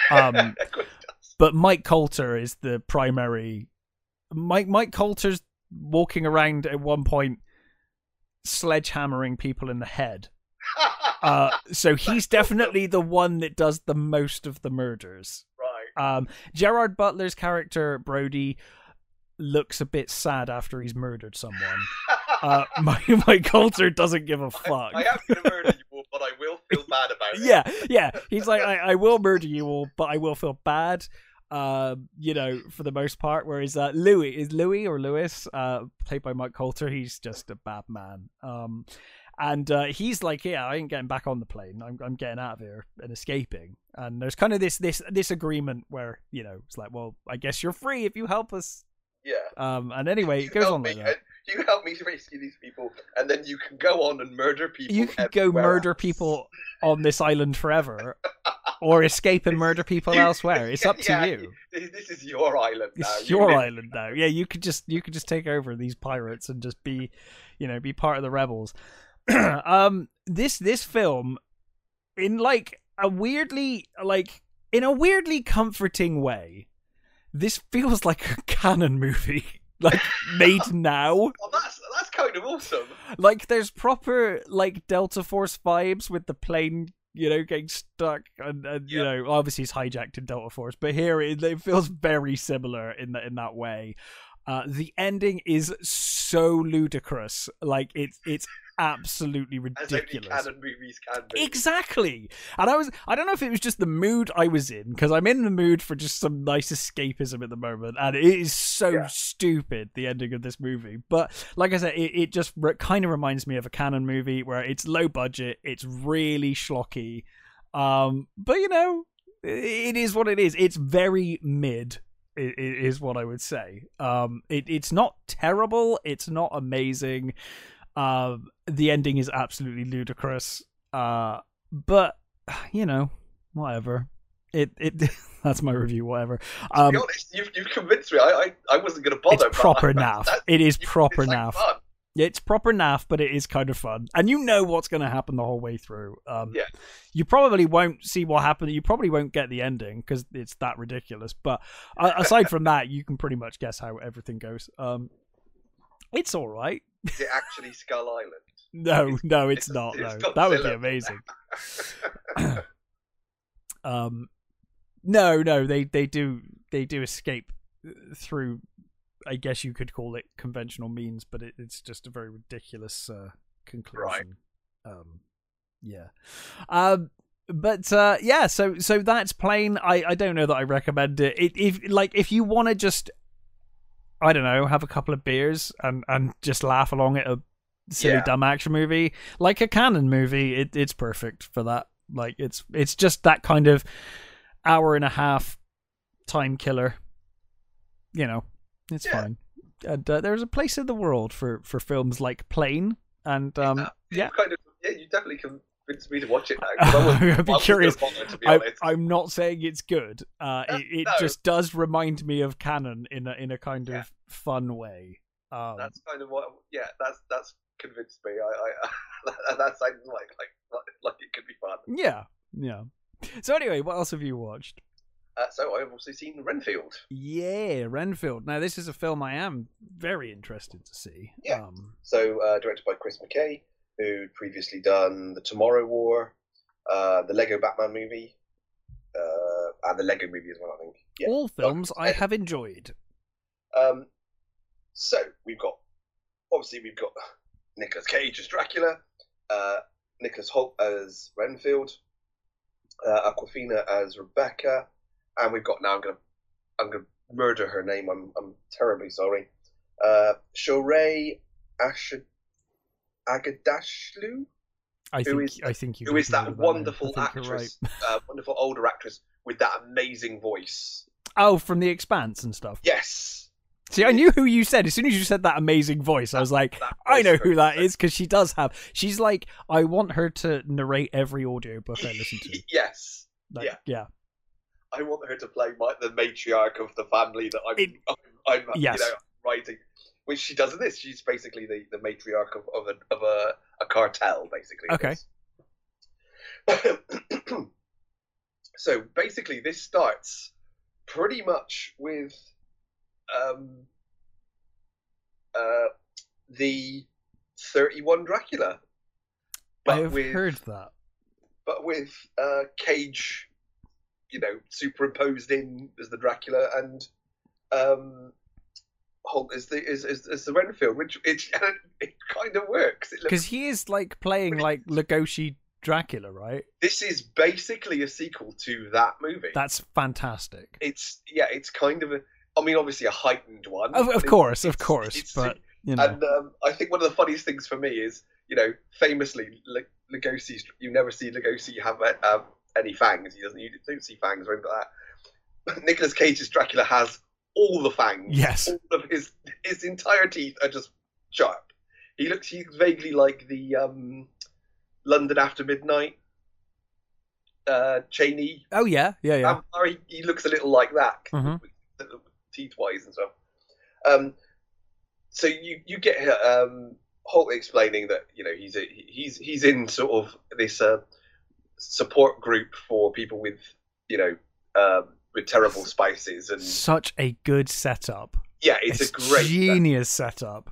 Um Of course he does. but Mike Colter is the primary Mike Mike Colter's walking around at one point sledgehammering people in the head. Uh so he's definitely the one that does the most of the murders. right. Um, Gerard Butler's character Brodie looks a bit sad after he's murdered someone. Uh, Mike, Mike Colter doesn't give a fuck. I, I am murder you all, but I will feel bad about it. yeah, yeah. He's like, I, I will murder you all, but I will feel bad. Um, you know, for the most part. Whereas uh, Louis is Louis or Lewis, uh, played by Mike Colter. He's just a bad man. Um, and uh, he's like, "Yeah, I ain't getting back on the plane. I'm I'm getting out of here and escaping." And there's kind of this this this agreement where you know it's like, "Well, I guess you're free if you help us." Yeah. Um, and anyway, You it goes on like me, that. You help me to rescue these people, and then you can go on and murder people. You can go murder else. people on this island forever, or escape and murder people You- elsewhere. It's up to you. This is your island now. It's You your island now. Yeah, you could just you could just take over these pirates and just be, you know, be part of the rebels. um, this this film, in like a weirdly like in a weirdly comforting way, this feels like a Cannon movie, like made now. Well, that's that's kind of awesome. Like there's proper like Delta Force vibes with the plane, you know, getting stuck, and, and you know, obviously it's hijacked in Delta Force, but here it, it feels very similar in that in that way. Uh, the ending is so ludicrous, like it's it's absolutely As only ridiculous. Cannon movies can be. Exactly. And I was I don't know if it was just the mood I was in because I'm in the mood for just some nice escapism at the moment and it is so Yeah. stupid the ending of this movie. But like I said it, it just re- kind of reminds me of a Cannon movie where it's low budget, it's really schlocky. Um but you know it is what it is. It's very mid i- i- is what I would say. Um it, it's not terrible, it's not amazing. Um, the ending is absolutely ludicrous. Uh, but you know, whatever. It it that's my review. Whatever. to Um, be honest, you've, you've convinced me. I I, I wasn't going to bother. it's proper that- It is proper like fun. It's proper naff, but it is kind of fun, and you know what's going to happen the whole way through. Um, Yeah. You probably won't see what happened. You probably won't get the ending because it's that ridiculous. But uh, aside from that, you can pretty much guess how everything goes. Um, it's all right. Is it actually Skull Island? No, no, it's, it's- not. it's no, that would be amazing. um, no, no, they they do they do escape through. I guess you could call it conventional means, but it, it's just a very ridiculous uh, conclusion. Um, yeah. Um, but uh, yeah, so so that's Plane. I I don't know that I recommend it. it if like if you want to just, I don't know, have a couple of beers and and just laugh along at a silly Yeah. dumb action movie like a Cannon movie, it it's perfect for that. Like it's it's just that kind of hour and a half time killer. You know, it's Yeah. fine. And uh, there's a place in the world for for films like Plane and um yeah. kind of. Yeah, you definitely convinced me to watch it now. I I'd be I wasn't gonna curious. bother, to be I. I'm not saying it's good. Uh, Uh, it it no. just does remind me of Cannon in a in a kind of Yeah. fun way. Um, That's kind of what. Yeah, that's that's convinced me. I, I that sounds like like like it could be fun. yeah, yeah. So anyway, what else have you watched? Uh, so I've also seen Renfield. Yeah, Renfield. Now this is a film I am very interested to see. Yeah. Um, So uh, directed by Chris McKay, who'd previously done the Tomorrow War, uh, the Lego Batman movie, uh, and the Lego movie as well. I think. Yeah. All films I have enjoyed. Um, so we've got obviously we've got Nicolas Cage as Dracula, uh, Nicholas Hoult as Renfield, uh, Awkwafina as Rebecca, and we've got now I'm gonna I'm gonna murder her name. I'm I'm terribly sorry. Uh, Shoray Ash Agadashlu, I think is- I think you. who is can that wonderful I think you're actress, uh, wonderful older actress with that amazing voice. Oh, from The Expanse and stuff. Yes. See, I knew who you said as soon as you said that amazing voice. I was like, That I know who that is because she does have. She's like, I want her to narrate every audiobook I listen to. yes. Like, Yeah. yeah, I want her to play my, the matriarch of the family that I'm, It- I'm, I'm Yes. you know, writing. Which she does in this. She's basically the, the matriarch of, of, a, of a, a cartel, basically. Okay. so basically, this starts pretty much with um, uh, the 31 Dracula. I have with, heard that. but with uh, Cage, you know, superimposed in as the Dracula and um, Hoult is the is, is, is the Renfield, which it, it kind of works. It looks, Because he is like playing like Lugosi Dracula, right? this is basically a sequel to that movie. That's fantastic. it's yeah, it's kind of a. I mean, obviously a heightened one. Of, of course, of course, it's- but you know, and um, I think one of the funniest things for me is you know, famously, Lugosi's you never see Lugosi have uh, any fangs. He doesn't. You don't see fangs or anything like that. But Nicolas Cage's Dracula has all the fangs. Yes. All of his his entire teeth are just sharp. He looks. He's vaguely like the um, London After Midnight uh, Chaney. Oh yeah, yeah, yeah. Vampire. He, he looks a little like that, Mhm. teeth wise and stuff. Um, so you you get um, Hoult explaining that you know he's a, he's he's in sort of this uh, support group for people with you know um, with terrible spices and Such a good setup. yeah, it's, a great genius setup.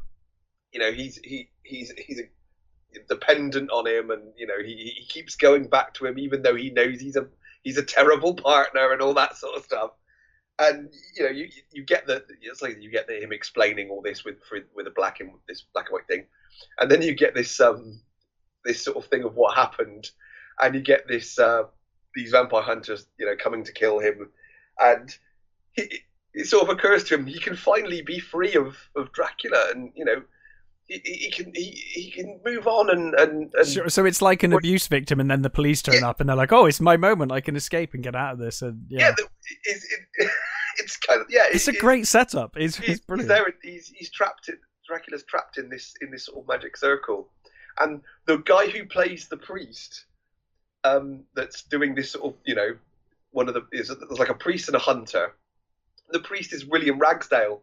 you know he's he he's he's a, dependent on him and you know he he keeps going back to him even though he knows he's a he's a terrible partner and all that sort of stuff and you know you you get the it's like you get the, him explaining all this with with a black and this black and white thing and then you get this um this sort of thing of what happened and you get this uh these vampire hunters you know coming to kill him and he, it sort of occurs to him he can finally be free of of dracula and you know he, he can he, he can move on and and, and So, so it's like an abuse victim, and then the police turn up, and they're like, "Oh, it's my moment. I can escape and get out of this." And yeah, yeah, the, it's, it, it's kind of yeah. it's a it- great setup. It's, He's, it's he's brilliant. there. He's he's trapped. In, Dracula's trapped in this in this sort of magic circle, and the guy who plays the priest, um, that's doing this sort of you know, one of the is there's like a priest and a hunter. The priest is William Ragsdale,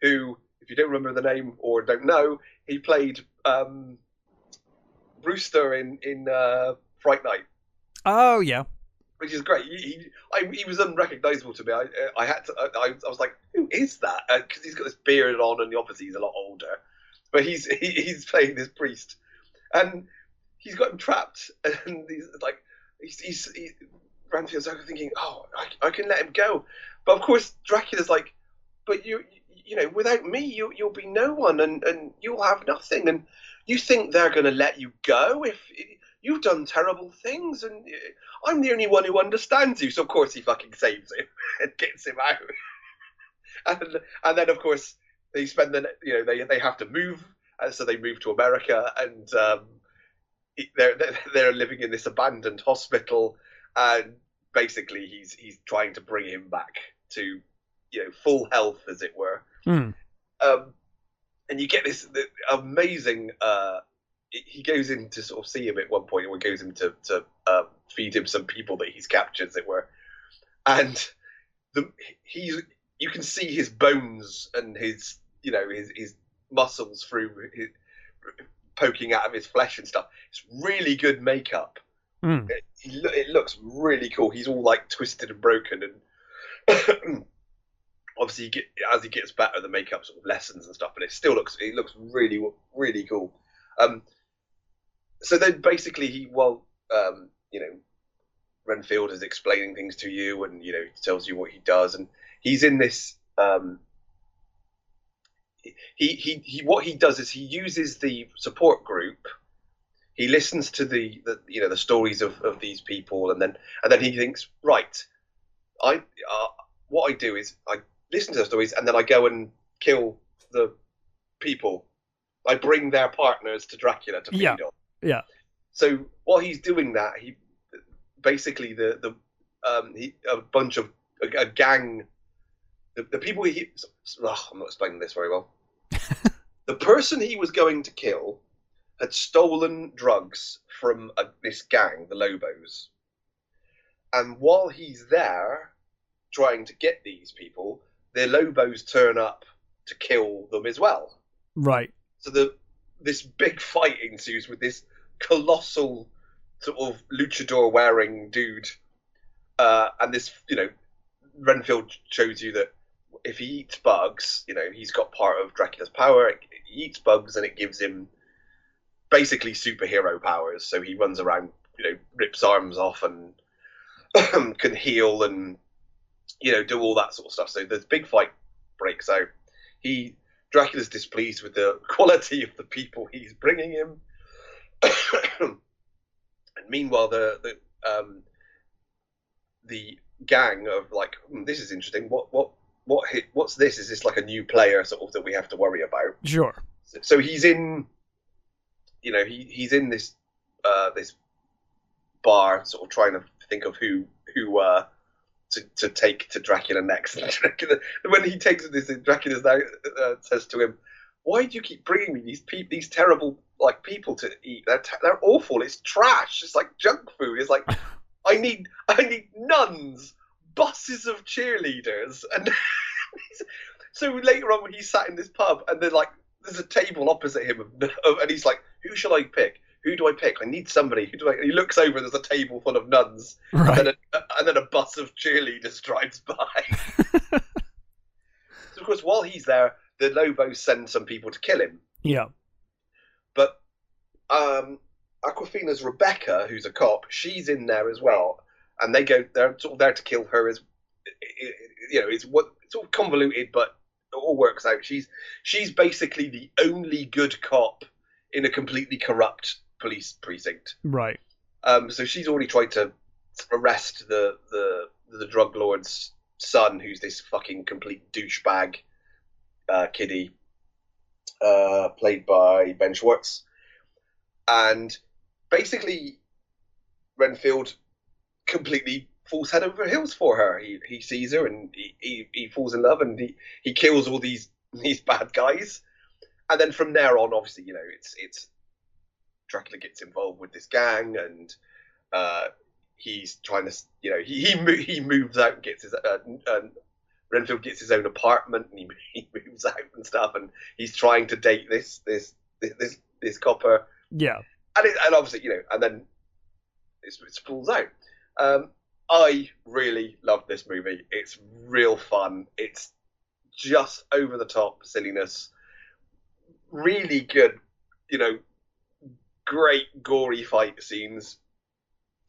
who, if you don't remember the name or don't know, he played um, Brewster in in uh, Fright Night Oh yeah, which is great. He, he, I, he was unrecognizable to me. I, I had to. I, I was like, who is that? Because he's got this beard on, and obviously he's a lot older. But he's he, he's playing this priest, and he's got him trapped, and he's like, he's he's, he's Renfield's over thinking, oh, I, I can let him go, but of course Dracula's like, but you you know, without me, you you'll be no one, and and you'll have nothing, and you think they're going to let you go if you've done terrible things, and uh, I'm the only one who understands you. So of course he fucking saves him and gets him out. and and then of course they spend the you know they they have to move, and so they move to America, and um, they're they're- living in this abandoned hospital, and basically he's he's trying to bring him back to you know full health as it were. Hmm. Um, and you get this amazing. Uh, he goes in to sort of see him at one point, or goes in to to uh, feed him some people that he's captured, as it were. And the he's you can see his bones and his you know his his muscles through his, poking out of his flesh and stuff. It's really good makeup. Hmm. It, it looks really cool. He's all like twisted and broken, and obviously, get, as he gets better, the makeup sort of lessens and stuff. But it still looks it looks really really cool. Um, so then basically, he well, um, you know, Renfield is explaining things to you, and you know, he tells you what he does, and he's in this. Um, he, he he what he does is he uses the support group he listens to the, the you know the stories of, of these people and then and then he thinks right i uh, what i do is i listen to the stories and then i go and kill the people i bring their partners to dracula to feed Yeah. on Yeah. so while he's doing that he basically the the um he, a bunch of a, a gang the, the people he ugh, i'm not explaining this very well the person he was going to kill had stolen drugs from a, this gang, the Lobos. And while he's there trying to get these people, the Lobos turn up to kill them as well. Right. So the this big fight ensues with this colossal sort of luchador wearing dude, uh, and this you know Renfield shows you that if he eats bugs, you know he's got part of Dracula's power. He eats bugs and it gives him basically superhero powers. So he runs around, you know, rips arms off and can heal and you know do all that sort of stuff. So this big fight breaks out. He Dracula's displeased with the quality of the people he's bringing him. and meanwhile, the the um, the gang of like, hmm, this is interesting. What what what hit? What's this? Is this like a new player sort of that we have to worry about? Sure. So he's in you know he he's in this uh, this bar, sort of trying to think of who who uh, to to take to Dracula next. Dracula, when he takes this, Dracula now uh, says to him, "Why do you keep bringing me these pe- these terrible like people to eat? They're t- they're awful. It's trash. It's like junk food. It's like I need I need nuns, buses of cheerleaders, and so later on when he sat in this pub and then like there's a table opposite him and he's like, who shall I pick? Who do I pick? I need somebody. Who do I? He looks over. and There's a table full of nuns, Right. and, then a, and then a bus of cheerleaders drives by. so of course, while he's there, the Lobos send some people to kill him. Yeah. But um, Awkwafina's Rebecca, who's a cop, she's in there as well, and they go. They're sort of there to kill her. As you know, it's what it's all convoluted, but it all works out. She's she's basically the only good cop in a completely corrupt police precinct. Right. Um, so she's already tried to arrest the the the drug lord's son, who's this fucking complete douchebag uh, kiddie, uh, played by Ben Schwartz, and basically Renfield completely falls head over heels for her. He he sees her and he, he, he falls in love and he, he kills all these these bad guys, and then from there on, obviously, you know, it's it's Dracula gets involved with this gang and uh, he's trying to, you know, he he, he moves out and gets his uh, uh, Renfield gets his own apartment and he, he moves out and stuff and he's trying to date this this this this, this copper Yeah. and it, and obviously you know and then it, it spools out. Um, I really love this movie. It's real fun. It's just over the top silliness. Really good, you know, great gory fight scenes,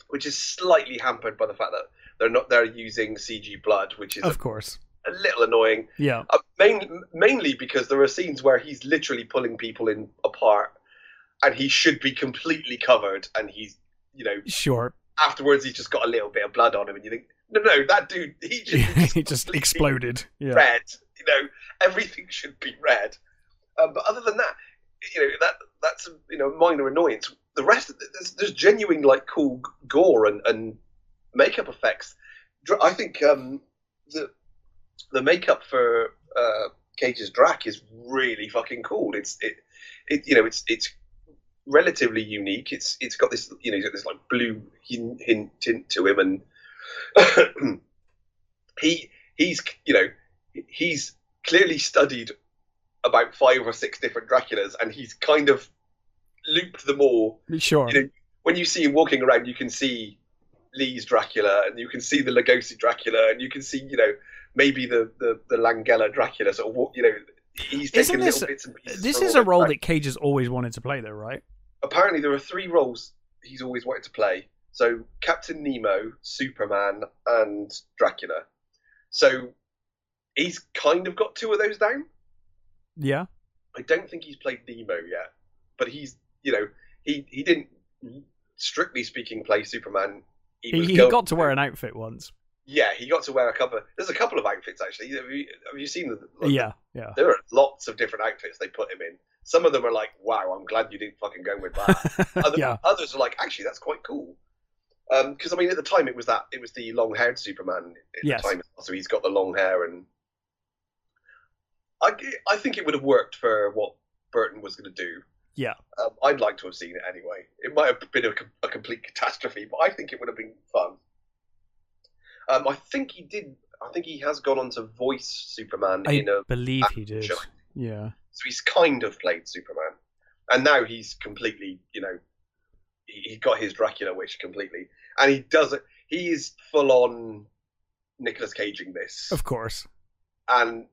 which is slightly hampered by the fact that they're not they're using CG blood, which is Of a, course. a little annoying. Yeah. Uh, main, mainly because there are scenes where he's literally pulling people in apart, and he should be completely covered, and he's you know Sure. Afterwards he's just got a little bit of blood on him, and you think no no that dude he just, it just exploded. Yeah. red. You know, everything should be red. Um, but other than that, you know, that that's you know minor annoyance. The rest, of the, there's, there's genuine like cool gore and, and makeup effects. I think um, the the makeup for uh, Cage's Drac is really fucking cool. It's it, it you know it's it's relatively unique. It's it's got this you know he's got this like blue hint, hint tint to him and he he's you know he's clearly studied about five or six different Draculas, and he's kind of looped them all. Sure. You know, when you see him walking around, you can see Lee's Dracula, and you can see the Lugosi Dracula, and you can see you know maybe the the, the Langella Dracula. Sort of you know he's Isn't this- little bits and pieces. This is a role that Cage has always wanted to play, though, right? Apparently there are three roles he's always wanted to play. So Captain Nemo, Superman, and Dracula. So he's kind of got two of those down. Yeah. I don't think he's played Nemo yet, but he's you know he he didn't strictly speaking play Superman. He, was he got to wear an outfit once. Yeah he got to wear a couple. Of, there's a couple of outfits actually. Have you, have you seen them? like, Yeah. Yeah. There are lots of different outfits they put him in. Some of them are like, wow, I'm glad you didn't fucking go with that. Other, yeah. Others are like, actually, that's quite cool. Because I mean, at the time, it was that it was the long-haired Superman. At Yes. the time, so he's got the long hair, and I, I think it would have worked for what Burton was going to do. Yeah. Um, I'd like to have seen it anyway. It might have been a, a complete catastrophe, but I think it would have been fun. Um, I think he did. I think he has gone on to voice Superman I in a. believe he did. show. Yeah. So he's kind of played Superman, and now he's completely, you know, he, he got his Dracula wish completely, and he does it. He is full on Nicholas Caging this, Of course. and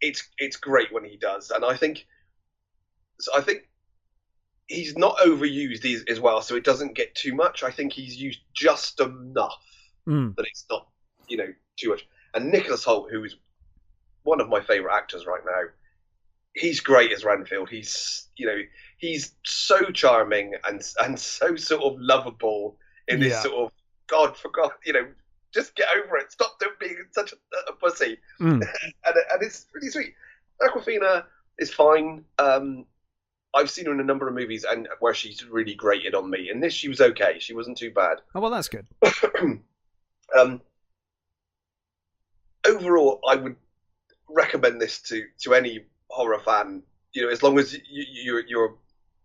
it's it's great when he does. And I think, so I think he's not overused as, as well, so it doesn't get too much. I think he's used just enough Mm. that it's not, you know, too much. And Nicholas Hoult, who is one of my favourite actors right now, he's great as Renfield. He's, you know, he's so charming and and so sort of lovable in this Yeah. sort of God for God, you know, just get over it. Stop being such a, a pussy. Mm. and and it's really sweet. Awkwafina is fine. Um, I've seen her in a number of movies and where she's really grated on me. And this, she was okay. She wasn't too bad. Oh well, that's good. um, overall, I would recommend this to to any horror fan. You know, as long as you, you, you're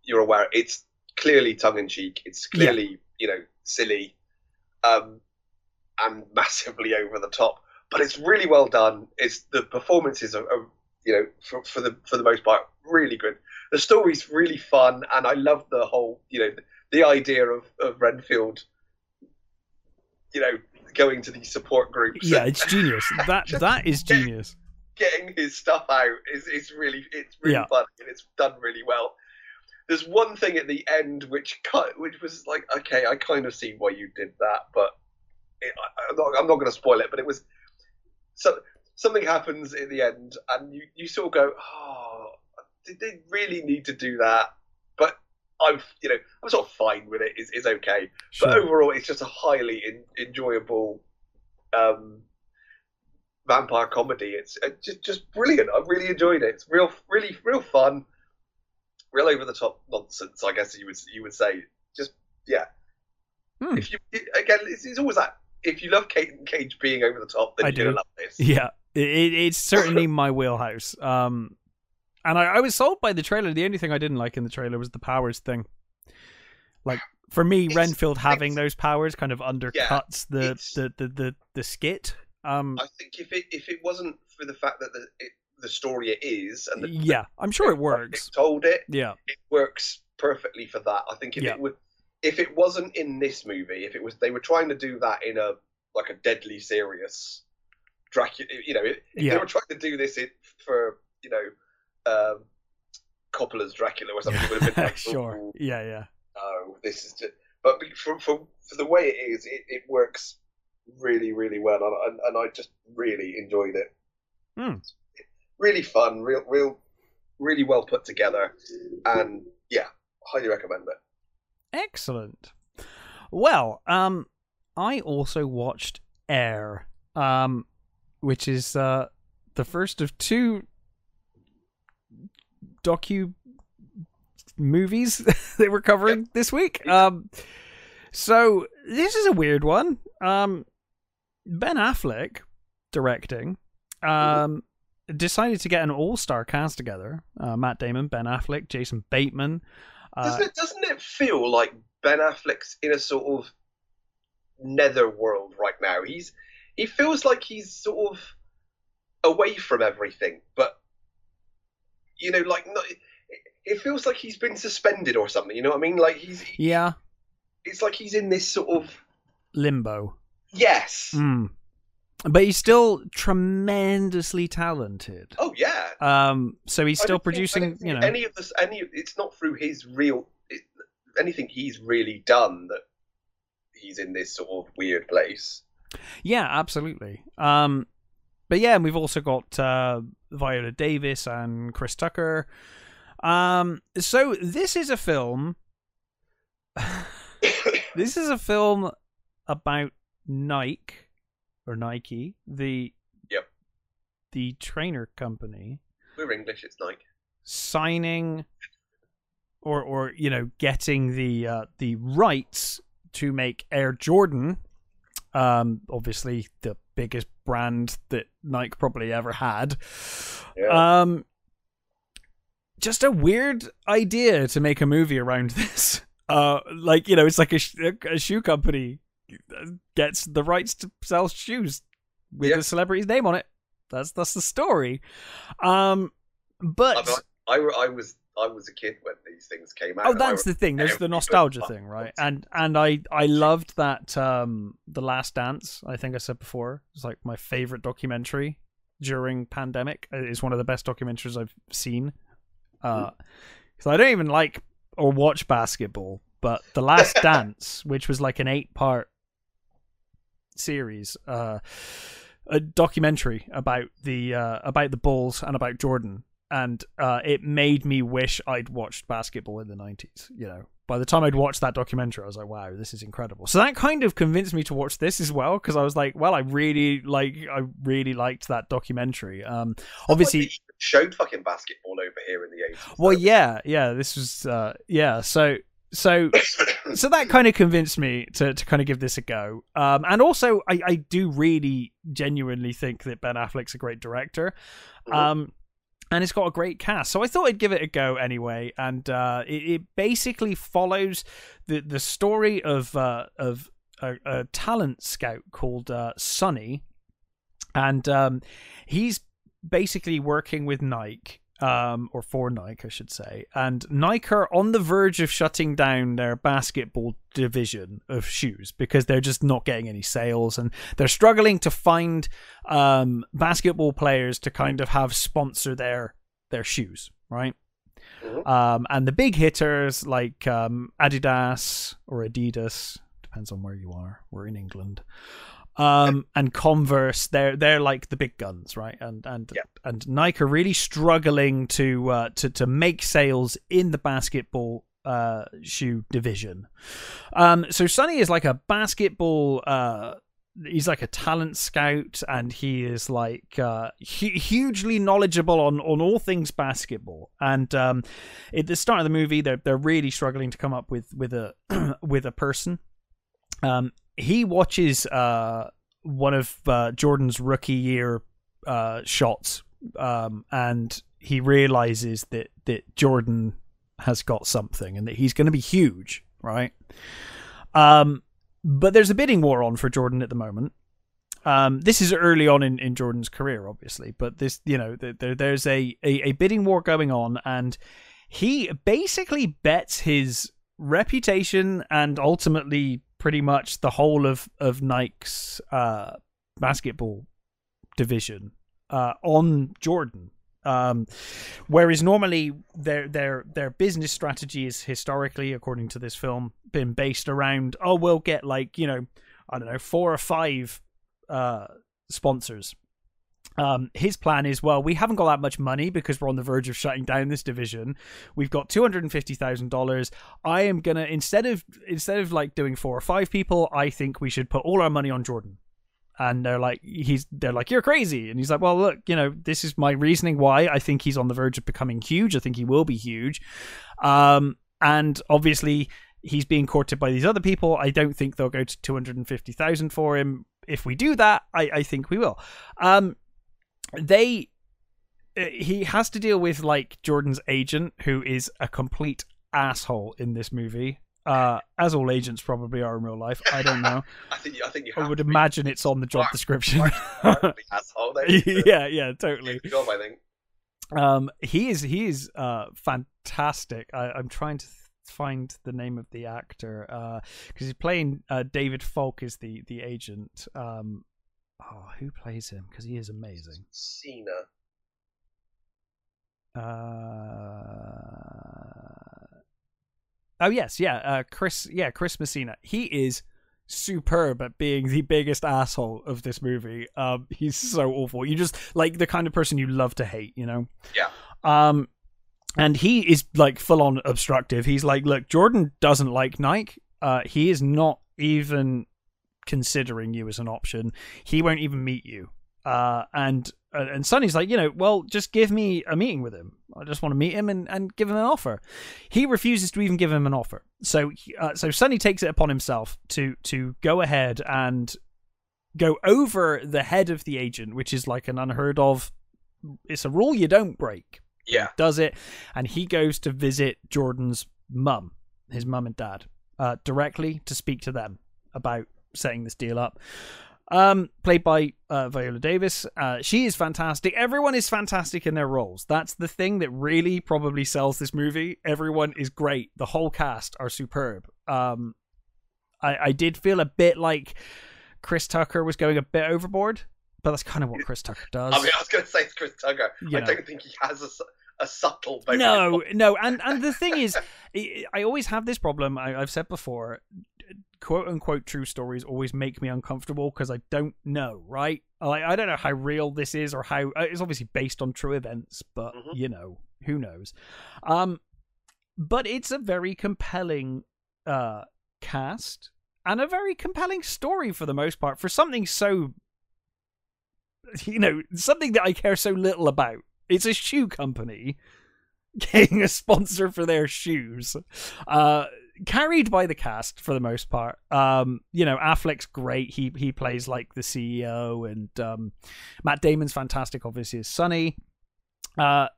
you're aware, it's clearly tongue in cheek. It's clearly yeah. you know silly, um, and massively over the top. But it's really well done. It's the performances are, are you know for, for the for the most part really good. The story's really fun, and I love the whole you know the, the idea of, of Renfield. You know, going to these support groups. Yeah, it's genius. That that is genius. Getting his stuff out is, is really it's really yeah. fun and it's done really well. There's one thing at the end which cut, which was like, okay, I kind of see why you did that, but it, I, am not, I'm not going to spoil it. But it was so something happens at the end, and you you sort of go, oh, did they really need to do that? I'm you know I'm sort of fine with it. It's, it's okay. Sure. But overall, it's just a highly in, enjoyable um, vampire comedy. It's uh, just just brilliant. I really enjoyed it. It's real, really, real fun. Real over the top nonsense, I guess you would you would say. Just yeah. Hmm. If you again, it's, it's, always that. If you love Kate Cage being over the top, then I you're do. love this. Yeah, it, it's certainly my wheelhouse. Um, and I, I was sold by the trailer. The only thing I didn't like in the trailer was the powers thing. Like for me, it's, Renfield having those powers kind of undercuts yeah, the, the, the, the the skit. Um, I think if it if it wasn't for the fact that the it, the story it is, and the, yeah, I'm sure it works. Told it, yeah, it works perfectly for that. I think if yeah. it would, if it wasn't in this movie, if it was, they were trying to do that in a like a deadly serious Dracula. You know, if yeah. they were trying to do this for you know um, Coppola's Dracula or something would have been like, sure, yeah, yeah. No, this is just. But for for, for the way it is, it, it works really, really well, and, and I just really enjoyed it. Mm. Really fun, real, real, really well put together, and yeah, highly recommend it. Excellent. Well, um, I also watched Air, um, which is uh the first of two docu movies they were covering yep. this week. Um, so this is a weird one. Um, ben Affleck directing. Um, decided to get an all-star cast together. Uh, Matt Damon, Ben Affleck, Jason Bateman. Uh, doesn't, it, doesn't it feel like Ben Affleck's in a sort of nether world right now? He's he feels like he's sort of away from everything, but you know, like not, it feels like he's been suspended or something. You know what I mean? Like he's yeah. It's like he's in this sort of limbo. Yes. Mm. But he's still tremendously talented. Oh yeah. Um. So he's still producing. you know, any of this. Any. It's not through his real. It, anything he's really done that he's in this sort of weird place. Yeah, absolutely. Um, but yeah, and we've also got uh, Viola Davis and Chris Tucker. Um, so this is a film. this is a film about Nike or Nike, the yep, the trainer company. We're English. It's Nike. Signing, or or you know, getting the uh, the rights to make Air Jordan. Um, obviously the biggest brand that Nike probably ever had. Yeah. Um, just a weird idea to make a movie around this. Uh, like you know, it's like a, sh- a shoe company gets the rights to sell shoes with yeah. a celebrity's name on it. That's that's the story. Um, but I, I, I was I was a kid when these things came out. Oh, that's the thing. There's the nostalgia thing, right? And and I I loved that um the Last Dance. I think I said before it's like my favorite documentary during pandemic. It's one of the best documentaries I've seen. Uh, because I don't even like or watch basketball, but the Last Dance, which was like an eight part series, uh, a documentary about the uh about the Bulls and about Jordan and uh, it made me wish I'd watched basketball in the 90s, you know. by the time I'd watched that documentary, I was like, wow, this is incredible. So that kind of convinced me to watch this as well because I was like, well, I really like, I really liked that documentary. Um, obviously, showed fucking basketball over here in the 80s. Well, yeah, yeah, this was, uh, yeah. So, so, so that kind of convinced me to, to kind of give this a go. Um, and also, I, I do really genuinely think that Ben Affleck's a great director. Mhm. Um, and it's got a great cast. So I thought I'd give it a go anyway. And uh, it, it basically follows the the story of uh, of a, a talent scout called uh, Sonny, and um, he's basically working with Nike. Um, or for Nike, I should say, and Nike are on the verge of shutting down their basketball division of shoes because they're just not getting any sales, and they're struggling to find um, basketball players to kind of have sponsor their their shoes, right? Mhm. Um, and the big hitters like um, Adidas or Adidas depends on where you are. We're in England. Um, and Converse, they're they're like the big guns, right? And and Yeah. and Nike are really struggling to uh, to to make sales in the basketball uh, shoe division. Um, so Sonny is like a basketball. Uh, he's like a talent scout, and he is like uh, hu- hugely knowledgeable on on all things basketball. And um, at the start of the movie, they're they're really struggling to come up with with a with a person. Um, he watches uh one of uh, Jordan's rookie year uh shots, um, and he realizes that that Jordan has got something and that he's going to be huge, right? Um, but there's a bidding war on for Jordan at the moment. Um, this is early on in, in Jordan's career, obviously, but this, you know, there, there's a, a, a bidding war going on, and he basically bets his reputation and ultimately pretty much the whole of of Nike's uh, basketball division uh, on Jordan. Um, whereas normally their their their business strategy is historically, according to this film, been based around oh we'll get like you know I don't know four or five uh, sponsors. Um, his plan is well, we haven't got that much money because we're on the verge of shutting down this division. We've got two hundred and fifty thousand dollars. I am gonna instead of instead of like doing four or five people, I think we should put all our money on Jordan. And they're like, he's they're like, you're crazy. And he's like, well, look, you know, this is my reasoning why I think he's on the verge of becoming huge. I think he will be huge. Um, and obviously, he's being courted by these other people. I don't think they'll go to two hundred and fifty thousand for him. If we do that, I, I think we will. Um, they uh, he has to deal with like Jordan's agent, who is a complete asshole in this movie. Uh, as all agents probably are in real life. I don't know. I think I think you I would imagine it's on the job description. asshole. Yeah, yeah, totally. Job, I think. Um, he is he is uh fantastic. I, I'm trying to th- find the name of the actor because he's playing uh, David Falk is the the agent. Um, oh, who plays him? Because he is amazing. Cena. Uh, oh yes, yeah, uh, Chris. Yeah, Chris Messina. He is superb at being the biggest asshole of this movie. Um, he's so awful. You just like the kind of person you love to hate. You know. Yeah. Um, and he is like full on obstructive. He's like, look, Jordan doesn't like Nike. Uh, he is not even considering you as an option. He won't even meet you. Uh, and uh, and Sonny's like, you know, well, just give me a meeting with him. I just want to meet him and, and give him an offer. He refuses to even give him an offer. So uh, so Sonny takes it upon himself to to go ahead and go over the head of the agent, which is like an unheard of. It's a rule you don't break. Yeah. Does it, and he goes to visit Jordan's mum, his mum and dad, uh, directly to speak to them about setting this deal up. Um played by uh, viola davis. Uh she is fantastic. Everyone is fantastic in their roles. That's the thing that really probably sells this movie. Everyone is great. The whole cast are superb. Um i i did feel a bit like chris tucker was going a bit overboard but that's kind of what chris tucker does. I mean, I was going to say it's Chris Tucker. You I know. don't think he has a, a subtle. no no and and the thing is i always have this problem I, i've said before quote unquote true stories always make me uncomfortable because i don't know right like i don't know how real this is or how uh, it's obviously based on true events but Mhm. you know who knows um but it's a very compelling uh, cast and a very compelling story for the most part for something so you know something that I care so little about. It's a shoe company getting a sponsor for their shoes. Uh, carried by the cast for the most part. Um, you know, Affleck's great. He he plays like the CEO, and um, Matt Damon's fantastic. Obviously, as Sonny. Uh,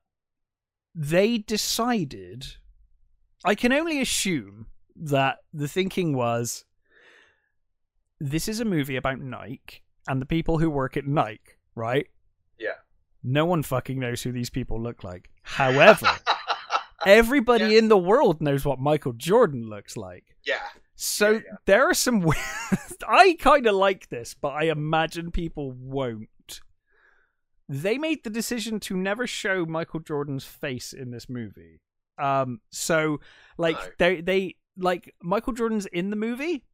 they decided. I can only assume that the thinking was, this is a movie about Nike and the people who work at Nike, right? Yeah. No one fucking knows who these people look like. However, everybody Yeah. in the world knows what Michael Jordan looks like. yeah. So Yeah, yeah. there are some. we- I kind of like this, but I imagine people won't. They made the decision to never show Michael Jordan's face in this movie. Um, so like No. they they like Michael Jordan's in the movie.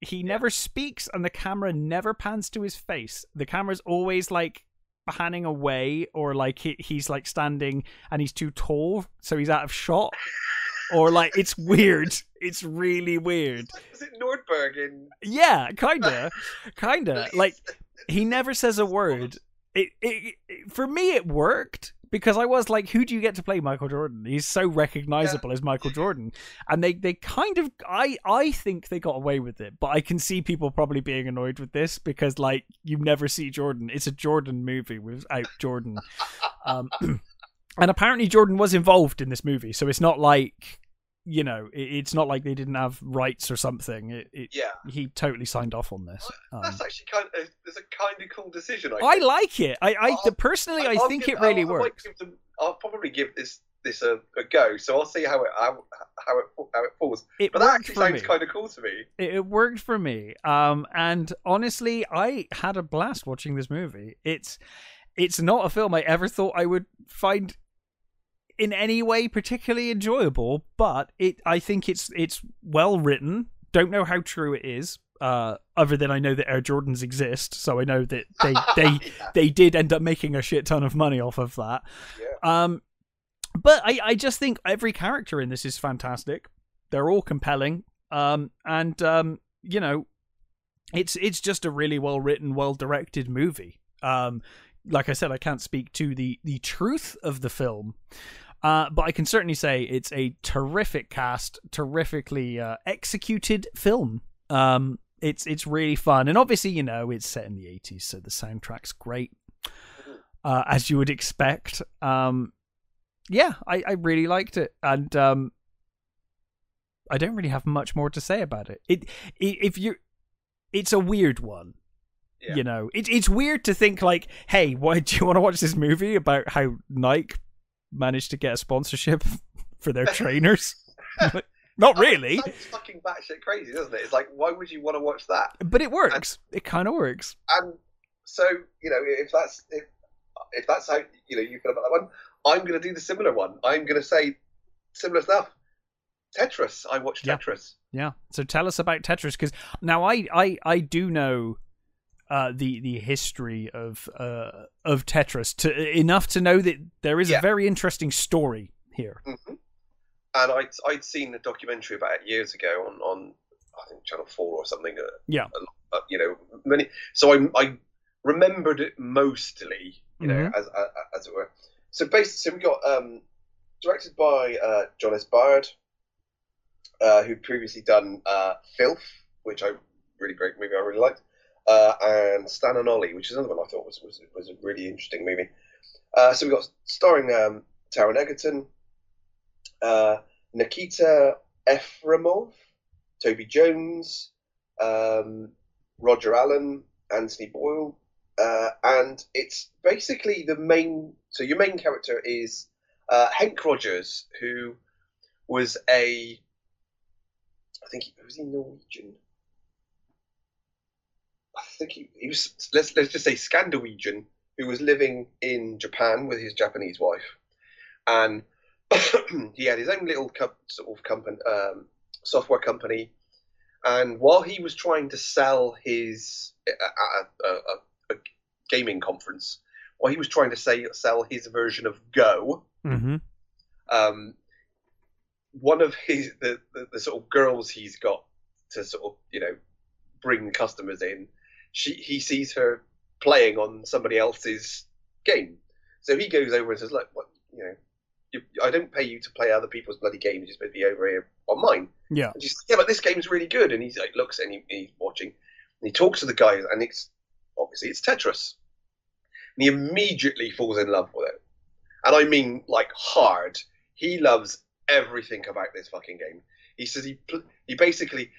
He never speaks, and the camera never pans to his face. The camera's always like panning away, or like he, he's like standing and he's too tall, so he's out of shot. Or like it's weird. It's really weird. Was it Nordberg in? Yeah, kinda, kinda. Like he never says a word. It, it, it for me it worked because I was like, who do you get to play Michael Jordan? He's so recognizable as Michael Jordan, and they they kind of I I think they got away with it, but I can see people probably being annoyed with this because like you never see Jordan. It's a Jordan movie without Jordan, um, and apparently Jordan was involved in this movie, so it's not like. You know, it, it's not like they didn't have rights or something. It, it, Yeah. he totally signed off on this. Um, That's actually kind of it's a kind of cool decision. I, I like it. I, I I'll- personally, I I'll think give- it really I'll- I works. them- I'll probably give this this a, a go. So I'll see how it how, how it how it falls. It But that actually sounds me. kind of cool to me. It, it worked for me. Um, and honestly, I had a blast watching this movie. It's it's not a film I ever thought I would find in any way particularly enjoyable, but it I think it's it's well written. Don't know how true it is. Uh, other than I know that Air Jordans exist, so I know that they they yeah. they did end up making a shit ton of money off of that. Yeah. Um, but I, I just think every character in this is fantastic. They're all compelling. Um, and um, you know, it's it's just a really well written, well directed movie. Um, like I said, I can't speak to the the truth of the film. Uh, but I can certainly say it's a terrific cast, terrifically uh, executed film. Um, it's it's really fun, and obviously, you know, it's set in the '80s, so the soundtrack's great, uh, as you would expect. Um, yeah, I, I really liked it, and um, I don't really have much more to say about it. It, it if you, it's a weird one. Yeah. You know, it, it's weird to think like, hey, why do you want to watch this movie about how Nike managed to get a sponsorship for their trainers? Not really, fucking batshit crazy, doesn't it? It's like, why would you want to watch that? but it works. It kind of works. And so, you know, if that's if if that's how you know you feel about that one, I'm going to do the similar one. I'm going to say similar stuff. Tetris. I watched Yeah. Tetris. Yeah. So tell us about Tetris because now I I I do know uh, the the history of uh, of Tetris to enough to know that there is Yeah. a very interesting story here. hmm And I'd I'd seen a documentary about it years ago on on I think Channel Four or something. Uh, Yeah. you know, many. So I I remembered it mostly. You know, Mhm. as, as as it were. So basically, so we got um, directed by uh, Jon S. Baird, uh, who'd previously done uh, Filth, which I really great movie I really liked, uh, and Stan and Ollie, which is another one I thought was was, was a really interesting movie. Uh, so we got starring um, Taron Egerton, uh, Nikita Efremov, Toby Jones, um, Roger Allam, Anthony Boyle, uh, and it's basically the main. So your main character is uh, Henk Rogers, who was a, I think he was he Norwegian. I think he, he was let's let's just say Scandinavian, who was living in Japan with his Japanese wife, and he had his own little co- sort of company, um, software company, and while he was trying to sell his at a, a, a, gaming conference, while he was trying to say sell his version of Go, Mm-hmm. um, one of his the, the, the sort of girls he's got to sort of you know bring customers in, she he sees her playing on somebody else's game, so he goes over and says, "Look, what you know." You, I don't pay you to play other people's bloody games. You're supposed to be over here on mine. Yeah. And she's like, yeah, but this game's really good. And he's like, looks and he, he's watching. And he talks to the guy, and it's obviously it's Tetris. And he immediately falls in love with it. And I mean, like hard. He loves everything about this fucking game. He says he he basically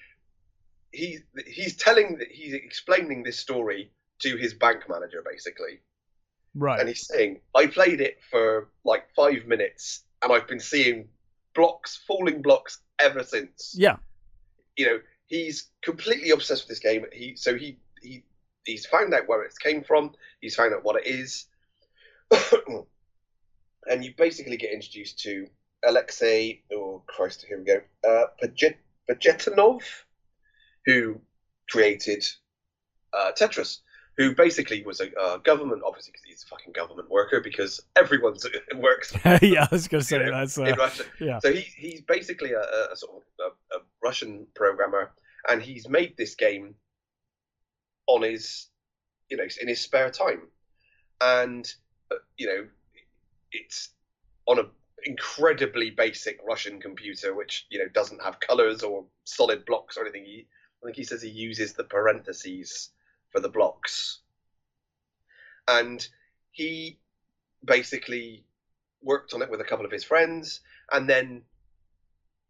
he he's telling he's explaining this story to his bank manager basically, Right. and he's saying I played it for like five minutes, and I've been seeing blocks, falling blocks ever since. Yeah. you know he's completely obsessed with this game. He so he he he's found out where it came from. He's found out what it is. And you basically get introduced to alexei oh christ here we go uh Pajet- Pajetanov, who created uh, tetris who basically was a uh, government obviously because he's a fucking government worker because everyone works yeah, I was gonna say You know, that's in uh, Russia. yeah. So he, he's basically a, a, sort of a, a Russian programmer, and he's made this game on his, you know, in his spare time, and uh, you know, it's on a incredibly basic Russian computer, which you know doesn't have colors or solid blocks or anything. He, I think he says he uses the parentheses for the blocks, and he basically worked on it with a couple of his friends, and then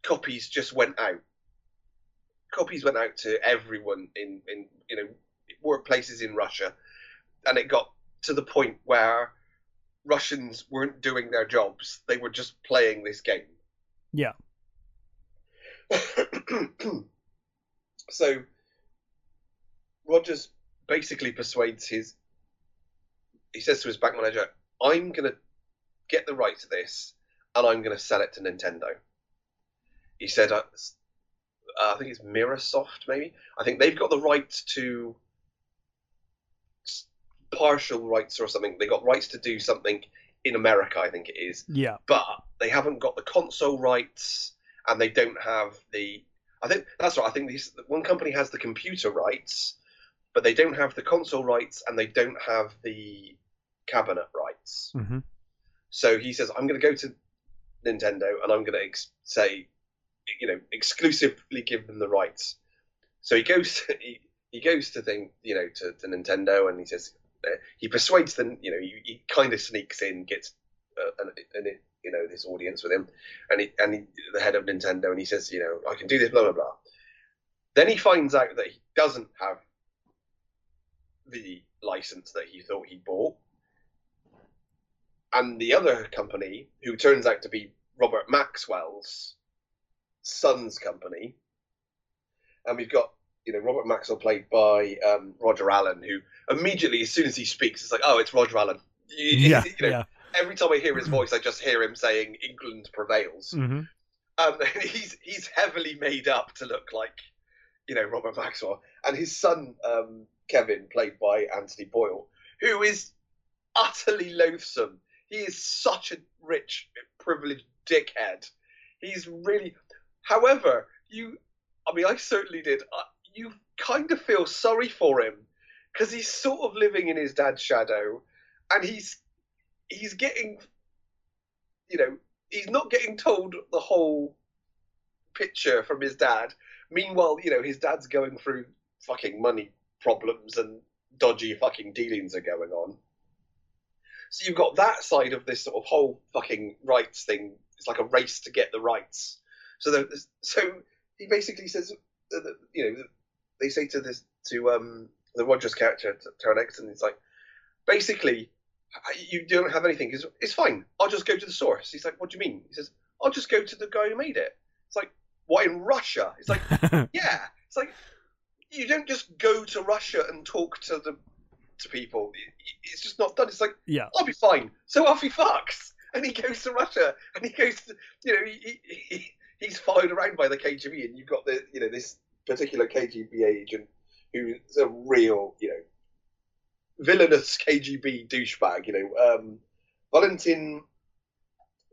copies just went out. Copies went out to everyone in, in you know workplaces in Russia, and it got to the point where Russians weren't doing their jobs; they were just playing this game. Yeah. so Rogers basically persuades his. He says to his bank manager, "I'm going to get the rights to this, and I'm going to sell it to Nintendo." He said, uh, uh, "I think it's Mirrorsoft, maybe. I think they've got the rights to partial rights or something. They got rights to do something in America, I think it is, Yeah. but they haven't got the console rights, and they don't have the. I think that's right. I think these, one company has the computer rights, but they don't have the console rights, and they don't have the cabinet rights. hmm So he says, I'm going to go to Nintendo and I'm going to ex- say, you know, exclusively give them the rights. So he goes, he, he goes to thing, you know, to, to Nintendo and he says, uh, he persuades them, you know, he, he kind of sneaks in, gets uh, an, an, you know, this audience with him, and he, and he, the head of Nintendo, and he says, you know, I can do this, blah blah blah. Then he finds out that he doesn't have the license that he thought he bought and the other company, who turns out to be Robert Maxwell's son's company, and we've got you know Robert Maxwell played by um, Roger Allam, who immediately as soon as he speaks, it's like oh, it's Roger Allam. You- Yeah. you know, Yeah. Every time I hear his voice, I just hear him saying England prevails. hmm Um, he's he's heavily made up to look like, you know, Robert Maxwell, and his son um, Kevin, played by Anthony Boyle, who is utterly loathsome. He is such a rich, privileged dickhead. He's really. However, you, I mean, I certainly did. Uh, you kind of feel sorry for him because he's sort of living in his dad's shadow, and he's he's getting, you know, he's not getting told the whole picture from his dad. Meanwhile, you know, his dad's going through fucking money problems and dodgy fucking dealings are going on. So you've got that side of this sort of whole fucking rights thing. It's like a race to get the rights. So the, so he basically says, you know, they say to this to um the Rogers character to Taron Egerton, it's like basically you don't have anything. It's, it's fine. I'll just go to the source. He's like, what do you mean? He says, I'll just go to the guy who made it. It's like, what in Russia? It's like, yeah. It's like you don't just go to Russia and talk to the to people. It's just not done. It's like yeah. I'll be fine. So off he fucks, and he goes to Russia, and he goes to you know he, he, he he's followed around by the KGB, and you've got the you know this particular KGB agent who's a real you know villainous KGB douchebag. You know um, Valentin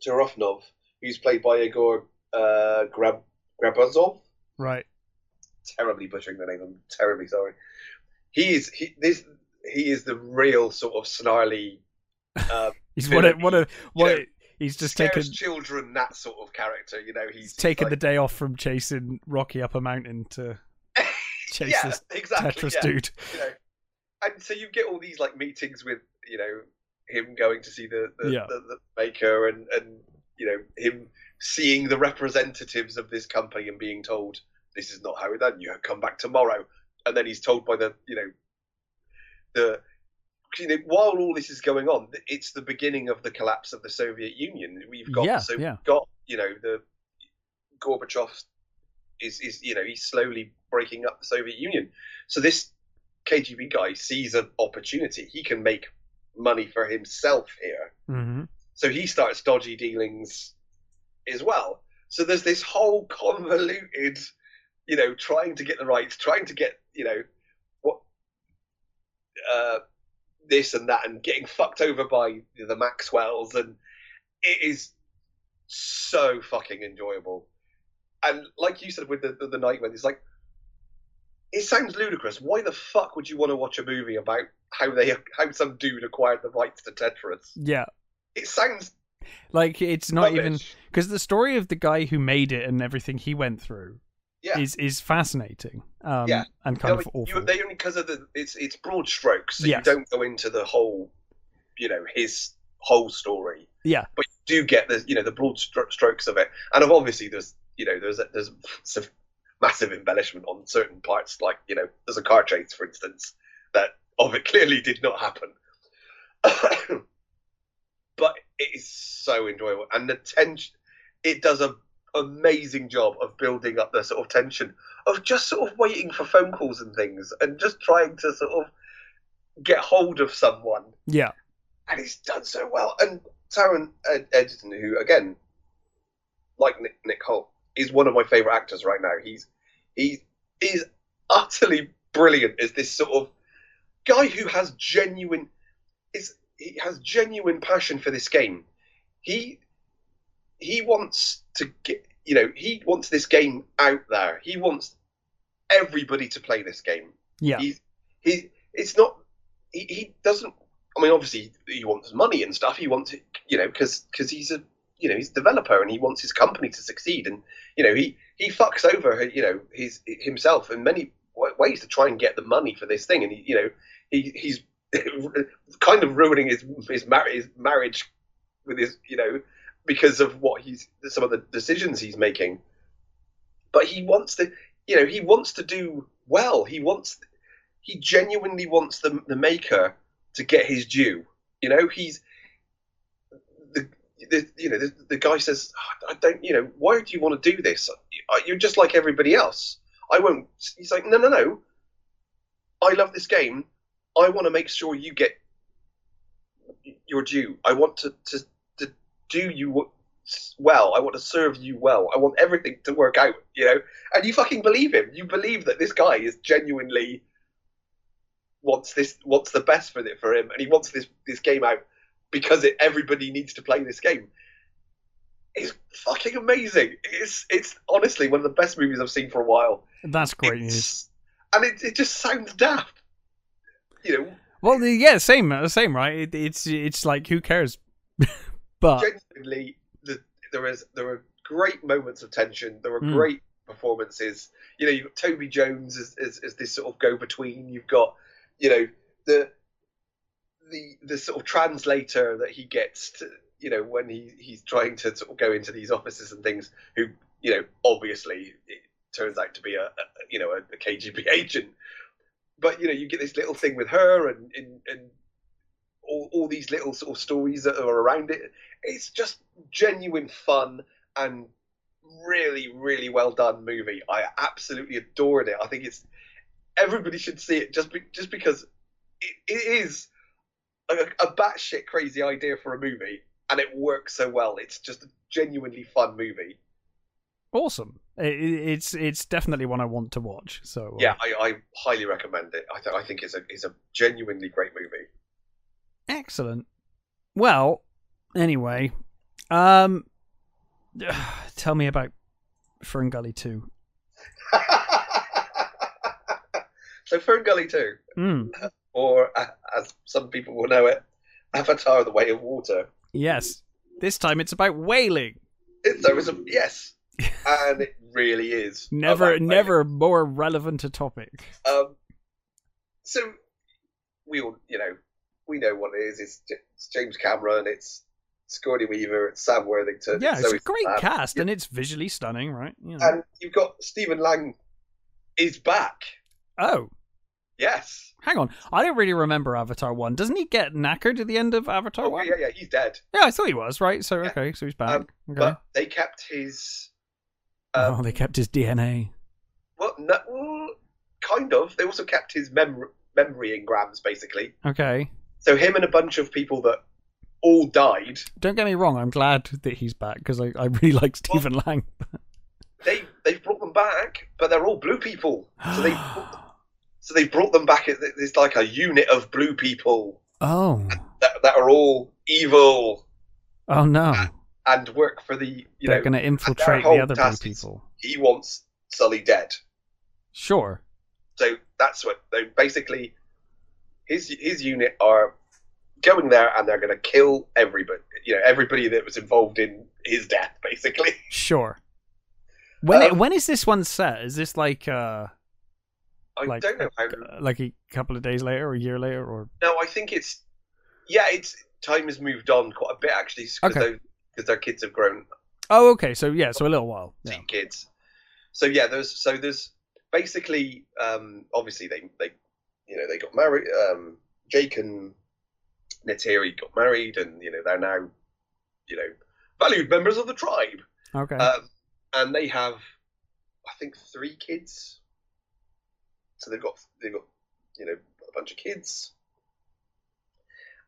Jarofnov, who's played by Igor uh, Grab Grabazov. Right. Terribly butchering the name. I'm terribly sorry. He is he this he is the real sort of snarly. Uh, He's what a what a what know, he's just taken children that sort of character. You know, he's, he's taken like, the day off from chasing Rocky up a mountain to chase yeah, this exactly, Tetris yeah. dude. you know, and so you get all these like meetings with you know him going to see the the, Yeah. the, the maker and and you know him seeing the representatives of this company and being told this is not how it done. You come back tomorrow, and then he's told by the you know the. You know, while all this is going on, it's the beginning of the collapse of the Soviet Union. We've got Yeah, so yeah. we've got you know the Gorbachev is is you know he's slowly breaking up the Soviet Union. So this KGB guy sees an opportunity. He can make money for himself here. hmm So he starts dodgy dealings as well. So there's this whole convoluted, you know, trying to get the rights, trying to get, you know, what, uh, this and that, and getting fucked over by the Maxwells, and it is so fucking enjoyable. And like you said with the the, the Nightmare, it's like it sounds ludicrous. Why the fuck would you want to watch a movie about how they how some dude acquired the rights to Tetris? Yeah. It sounds Like it's not even because the story of the guy who made it and everything he went through Yeah. is is fascinating. Um, Yeah. and kind of awful. You, they only because of the it's it's broad strokes, so Yes. you don't go into the whole, you know, his whole story. Yeah. But you do get the you know the broad stro- strokes of it, and of obviously there's you know there's there's some massive embellishment on certain parts, like you know there's a car chase, for instance, that of it clearly did not happen. but it is so enjoyable, and the tension. It does a amazing job of building up the sort of tension of just sort of waiting for phone calls and things and just trying to sort of get hold of someone. yeah. And he's done so well. And Taron Ed- Egerton, who again, like Nick, Nick Hoult, is one of my favourite actors right now. He's he is utterly brilliant as this sort of guy who has genuine is he has genuine passion for this game. He he wants to get you know he wants this game out there. He wants everybody to play this game. Yeah. He he it's not he, he doesn't I mean obviously he wants money and stuff. He wants it you know because because he's a you know he's a developer and he wants his company to succeed. And you know he he fucks over you know his himself in many ways to try and get the money for this thing. And he you know he he's kind of ruining his his, mar- his marriage with his you know because of what he's some of the decisions he's making. But he wants to you know he wants to do well. He wants he genuinely wants the the maker to get his due. You know he's the, you know the, the guy says "Oh, I don't you know why do you want to do this? You're just like everybody else. I won't he's like no no no. I love this game. I want to make sure you get your due. I want to to, to do you well. I want to serve you well. I want everything to work out you know? And you fucking believe him. You believe that this guy is genuinely wants this wants the best for it for him and he wants this this game out because it, everybody needs to play this game. It's fucking amazing. It's it's honestly one of the best movies I've seen for a while. That's great It's- news. And it, it just sounds daft. You know, Well, yeah, same, uh, same, right? It, it's it's like who cares? but genuinely, the, there is there are great moments of tension. There are Mm. great performances. You know, you've got Toby Jones as, as, as this sort of go between. You've got, you know, the the the sort of translator that he gets to, you know, when he he's trying to sort of go into these offices and things. Who, you know, obviously it turns out to be a, a you know a, a KGB agent. But you know, you get this little thing with her and and, and all, all these little sort of stories that are around it. It's just genuine fun and really, really well done movie. I absolutely adored it. I think it's everybody should see it just be, just because it, it is a, a batshit crazy idea for a movie, and it works so well. It's just a genuinely fun movie. awesome. It, it- it's it's definitely one I want to watch. So uh, Yeah, I, I highly recommend it. I, th- I think it's a it's a genuinely great movie. excellent. Well, anyway, um, tell me about Fern Gully Two. so Fern Gully 2, Mm. or as some people will know it, Avatar: The Way of Water. Yes. This time it's about whaling. It, there was a yes, and it really is Never, never more relevant a topic. Um, so we all, you know, we know what it is. It's, it's James Cameron. It's Sigourney Weaver. It's Sam Worthington. Yeah, it's Zoe a great Saldana. cast, and it's visually stunning, right? You know. And you've got Stephen Lang is back. oh, Yes. hang on. I don't really remember Avatar One. Doesn't he get knackered at the end of Avatar Oh, One? yeah, yeah, he's dead. Yeah, I thought he was right. So Yeah. okay, so he's back. Um, okay. But they kept his. Um, oh, they kept his DNA. Well, no, kind of. They also kept his mem- memory engrams, basically. Okay. So him and a bunch of people that all died. Don't get me wrong. I'm glad that he's back because I, I really like Stephen Lang. They they've brought them back, but they're all blue people. So they so they brought them back. There's like a unit of blue people oh, that that are all evil oh no! and work for the you They're know. going to infiltrate the other blue people. He wants Sully dead. Sure. So that's what they basically his his unit are going there and they're going to kill everybody. You know, everybody that was involved in his death, basically. Sure. When it, Um, when is this one set? Is this like uh I like don't know how. uh, like a couple of days later or a year later or No, I think it's yeah. It's time has moved on quite a bit actually because Okay. because their kids have grown Oh, okay. So yeah, so a little while. Yeah. kids. So yeah, there's so there's basically um, obviously they they you know they got married. Um, Jake and Neytiri got married, and you know they're now you know valued members of the tribe. Okay. Um, and they have, I think, three kids. So they've got they've got you know a bunch of kids,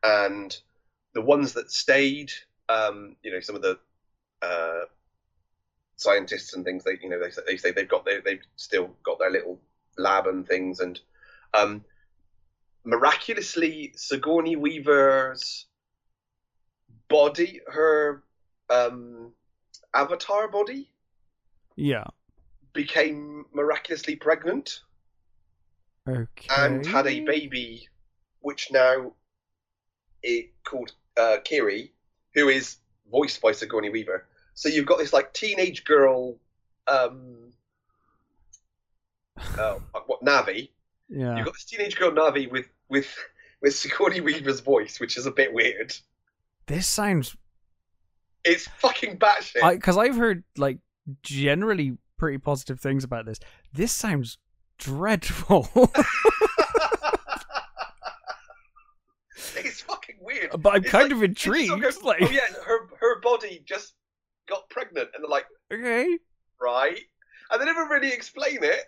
and the ones that stayed, um, you know, some of the uh, scientists and things. they you know they they say they've got their, they've still got their little lab and things, and um, miraculously Sigourney Weaver's body, her um, avatar body yeah. became miraculously pregnant Okay. and had a baby, which now it called uh, Kiri, who is voiced by Sigourney Weaver. So you've got this like teenage girl, um, uh, what Na'vi? Yeah. You've got this teenage girl Na'vi with with with Sigourney Weaver's voice, which is a bit weird. This sounds It's fucking batshit. because I've heard like generally pretty positive things about this. This sounds dreadful, it's fucking weird. but I'm It's kind like- of intrigued. sort of- like, oh yeah, her her body just got pregnant, and they're like, okay, right, and they never really explain it.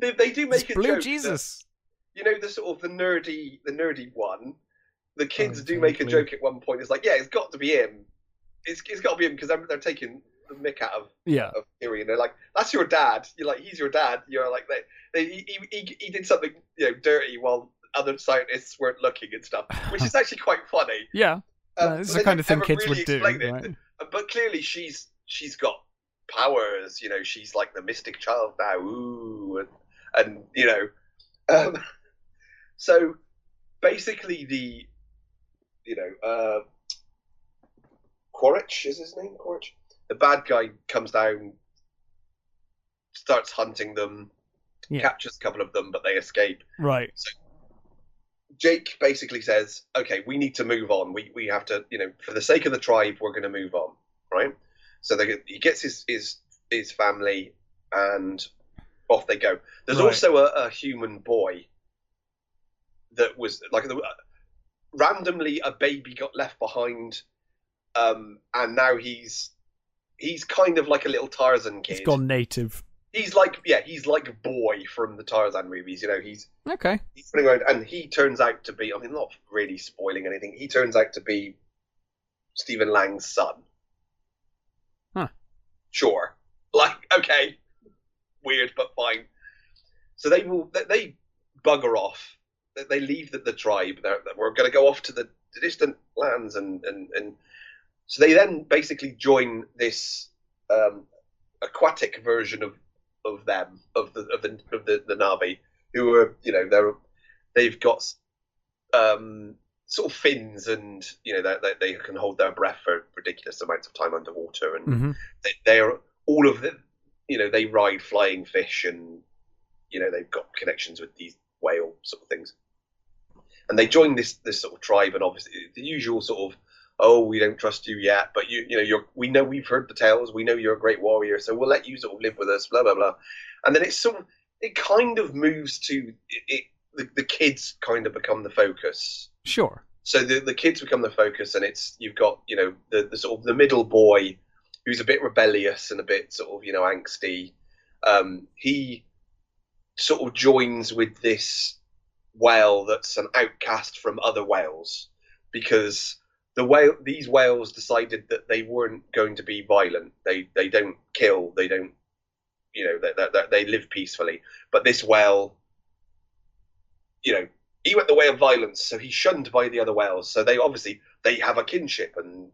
They, they do make it's a Blue joke. that- Jesus. you know the sort of the nerdy the nerdy one. The kids Oh, do make a joke at one point. It's like, yeah, it's got to be him. It's it's got to be him because they're, they're taking the mick out of Yeah. of Kiri, and they're like, "That's your dad." You're like, "He's your dad." You're like, they, they, he, he, he did something you know dirty while other scientists weren't looking and stuff, which is actually quite funny. Yeah. Um, Uh, this is the kind of thing kids really would do, right? But clearly, she's she's got powers. You know, she's like the mystic child now. Ooh, and and you know, um, so basically the you know uh, Quaritch is his name. Quaritch. The bad guy comes down, starts hunting them, Yeah. captures a couple of them, but they escape. Right. Jake basically says, "Okay, we need to move on. We we have to, you know, for the sake of the tribe, we're going to move on, right?" So they, he gets his his his family, and off they go. There's Right. also a, a human boy that was like the, randomly a baby got left behind, um, and now he's he's kind of like a little Tarzan kid. It's gone native. He's like yeah, he's like boy from the Tarzan movies. You know, he's Okay. he's running around, and he turns out to be. I mean, not really spoiling anything. He turns out to be Stephen Lang's son. Huh. Sure. Like, okay, weird, but fine. So they will. They, they bugger off. They- They leave the, the tribe. They're, they we're going to go off to the, the distant lands, and, and and so they then basically join this um, aquatic version of of them of the of the of the, the Na'vi who are you know they're they've got um, sort of fins and you know they, they can hold their breath for ridiculous amounts of time underwater and hmm they, they are all of them you know they ride flying fish and you know they've got connections with these whale sort of things. And they join this this sort of tribe and obviously the usual sort of oh we don't trust you yet but you you know you're we know we've heard the tales we know you're a great warrior so we'll let you sort of live with us blah blah blah and then it's sort of it kind of moves to it, it the, the kids kind of become the focus Sure. so the the kids become the focus, and it's you've got you know the, the sort of the middle boy who's a bit rebellious and a bit sort of you know angsty. Um, he sort of joins with this whale that's an outcast from other whales because the whale these whales decided that they weren't going to be violent. They they don't kill. They don't you know they, they, they live peacefully. But this whale, you know, he went the way of violence, so he's shunned by the other whales. So they obviously they have a kinship and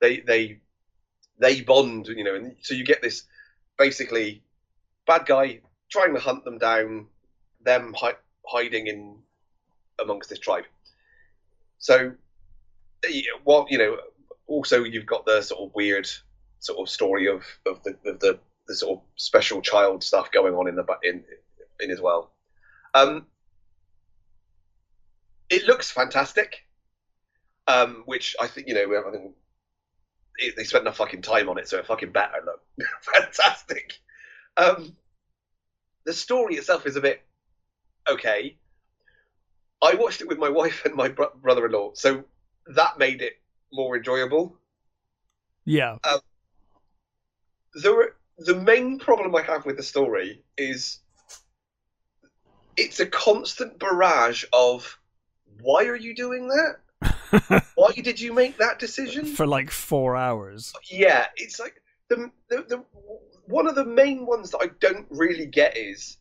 they they they bond, you know, and so you get this basically bad guy trying to hunt them down, them hi- hiding in amongst this tribe. So, well, you know, also you've got the sort of weird sort of story of of the of the, the sort of special child stuff going on in the in in as well. Um, it looks fantastic, um, which I think you know I think it, they spent enough fucking time on it, so it fucking better look fantastic. Um, the story itself is a bit okay. I watched it with my wife and my bro- brother-in-law, so that made it more enjoyable. Yeah. Um, the the main problem I have with the story is it's a constant barrage of why are you doing that? Why did you make that decision? For like four hours. Yeah, it's like the, the the one of the main ones that I don't really get is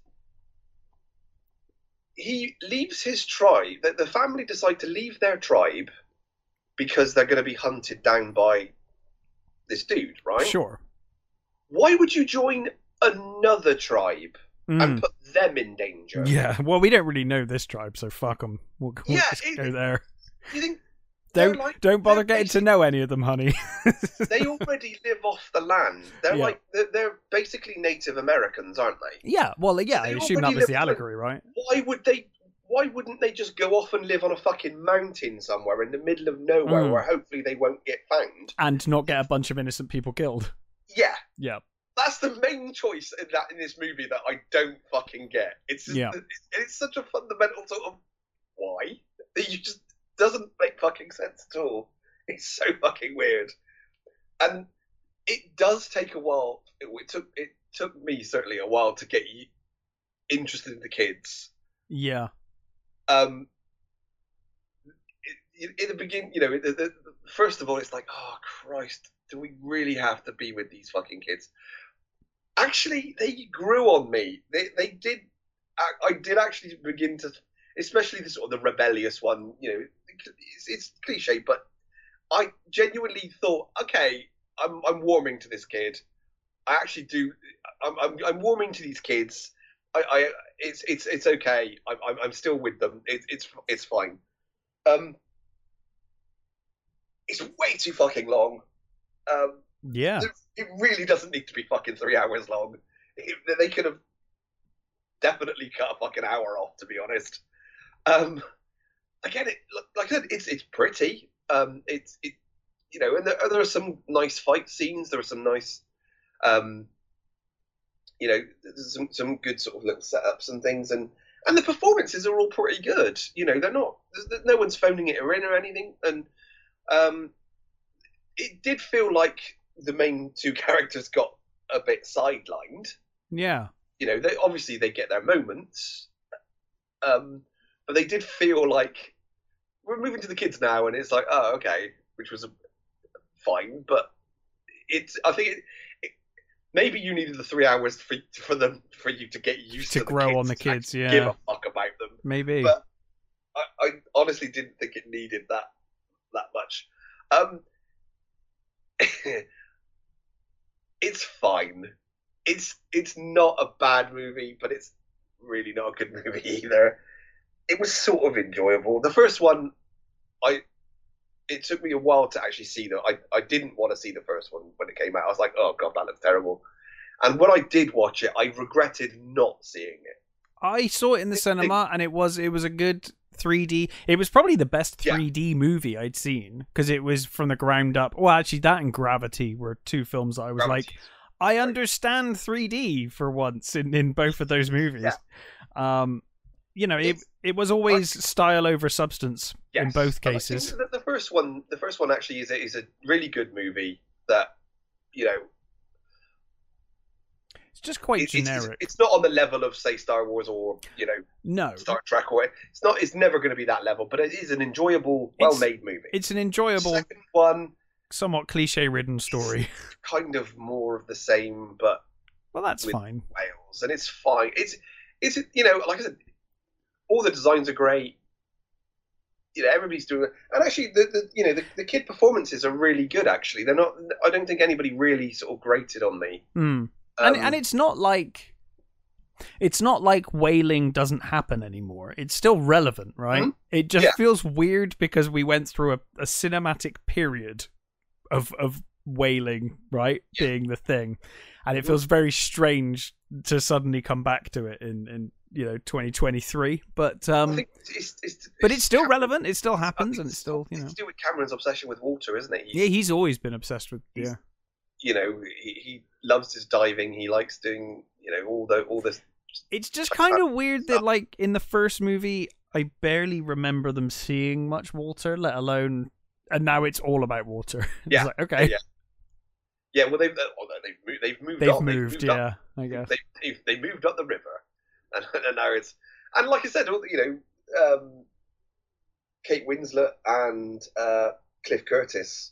he leaves his tribe. That the family decide to leave their tribe because they're going to be hunted down by this dude, right? Sure. Why would you join another tribe Mm. and put them in danger? Yeah. Well, we don't really know this tribe, so fuck them. We'll, we'll Yeah, it- go there. You think Don't like- don't bother getting to know any of them, honey. they already live off the land? They're Yeah. like they're, they're basically Native Americans, aren't they? yeah. Well, yeah. I assume that was the allegory, right? why would they why wouldn't they just go off and live on a fucking mountain somewhere in the middle of nowhere Mm. where hopefully they won't get found And not get a bunch of innocent people killed. yeah Yeah. that's the main choice in that in this movie that i don't fucking get it's just, Yeah. it's, it's such a fundamental sort of why that you just doesn't make fucking sense at all it's so fucking weird and it does take a while it, it took it took me certainly a while to get you interested in the kids Yeah. Um, in, the beginning, you know, first of all, it's like, oh Christ, do we really have to be with these fucking kids? Actually, they grew on me. They they did. I, I did actually begin to, especially the sort of the rebellious one. You know, it's, it's cliche, but I genuinely thought, okay, I'm I'm warming to this kid. I actually do. I'm I'm, I'm warming to these kids. I, I it's it's it's okay. I'm I'm, I'm still with them. It's it's it's fine. Um, it's way too fucking long. Um, Yeah. it really doesn't need to be fucking three hours long. It, they could have definitely cut a fucking hour off, to be honest. Um, again, it like I said, it's it's pretty. Um, it's it, you know, and there, there are some nice fight scenes. There are some nice, um, you know, there's some some good sort of little setups and things, and and the performances are all pretty good. You know, they're not. No one's phoning it in or anything, and um, it did feel like the main two characters got a bit sidelined. Yeah. You know, they obviously they get their moments, um, but they did feel like we're moving to the kids now, and it's like, oh, okay, which was a, fine, but it's. I think it, maybe you needed the three hours for for them for you to get used To to, the grow kids on the kids. Yeah, give a fuck about them. Maybe. But- I, I honestly didn't think it needed that that much. Um, it's it's fine. It's it's not a bad movie, but it's really not a good movie either. It was sort of enjoyable. The first one, I it took me a while to actually see that. I I didn't want to see the first one when it came out. I was like, oh god, that looks terrible. And when I did watch it, I regretted not seeing it. I saw it in the cinema, and it was it was a good 3D. It was probably the best 3D movie I'd seen because it was from the ground up. Well, actually, that and Gravity were two films that I was like, I understand 3D for once in, in both of those movies. Um, you know, it It's- it was always style over substance in both And I think cases. The, first one, the first one actually is a, is a really good movie that you know It's just quite it- generic. it's not on the level of say Star Wars or you know no, Star Trek or it's not. It's never going to be that level, but it is an enjoyable, well-made movie. it's an enjoyable, Second one, somewhat cliche-ridden story. kind of more of the same, but Well, that's fine. Whales, and it's fine. It's it's you know, like I said, all the designs are great. You know, everybody's doing it, and actually, the, the you know the, the kid performances are really good. Actually, they're not. I don't think anybody really sort of grated on me. Hmm. Um, and and it's not like it's not like whaling doesn't happen anymore. It's still relevant, right? Mhm. It just Yeah. feels weird because we went through a, a cinematic period of of whaling, right, Yeah. being the thing, and it Mhm. feels very strange to suddenly come back to it in in you know 2023. But um, it's, it's, but it's still Cameron- relevant. It still happens, and it's still you know. It's to do with Cameron's obsession with water, isn't it? Yeah, he's always been obsessed with yeah. you know, he, he loves his diving. He likes doing, you know, all the all this. It's just kind of weird that, like, in the first movie, I barely remember them seeing much water, let alone. And now it's all about water. Yeah, like, okay. yeah. Yeah, well, they've oh, they've moved. They've moved. They've on. moved, They've moved yeah, up. I guess. They, they they moved up the river, and, and now it's and like I said, you know, um, Kate Winslet and uh, Cliff Curtis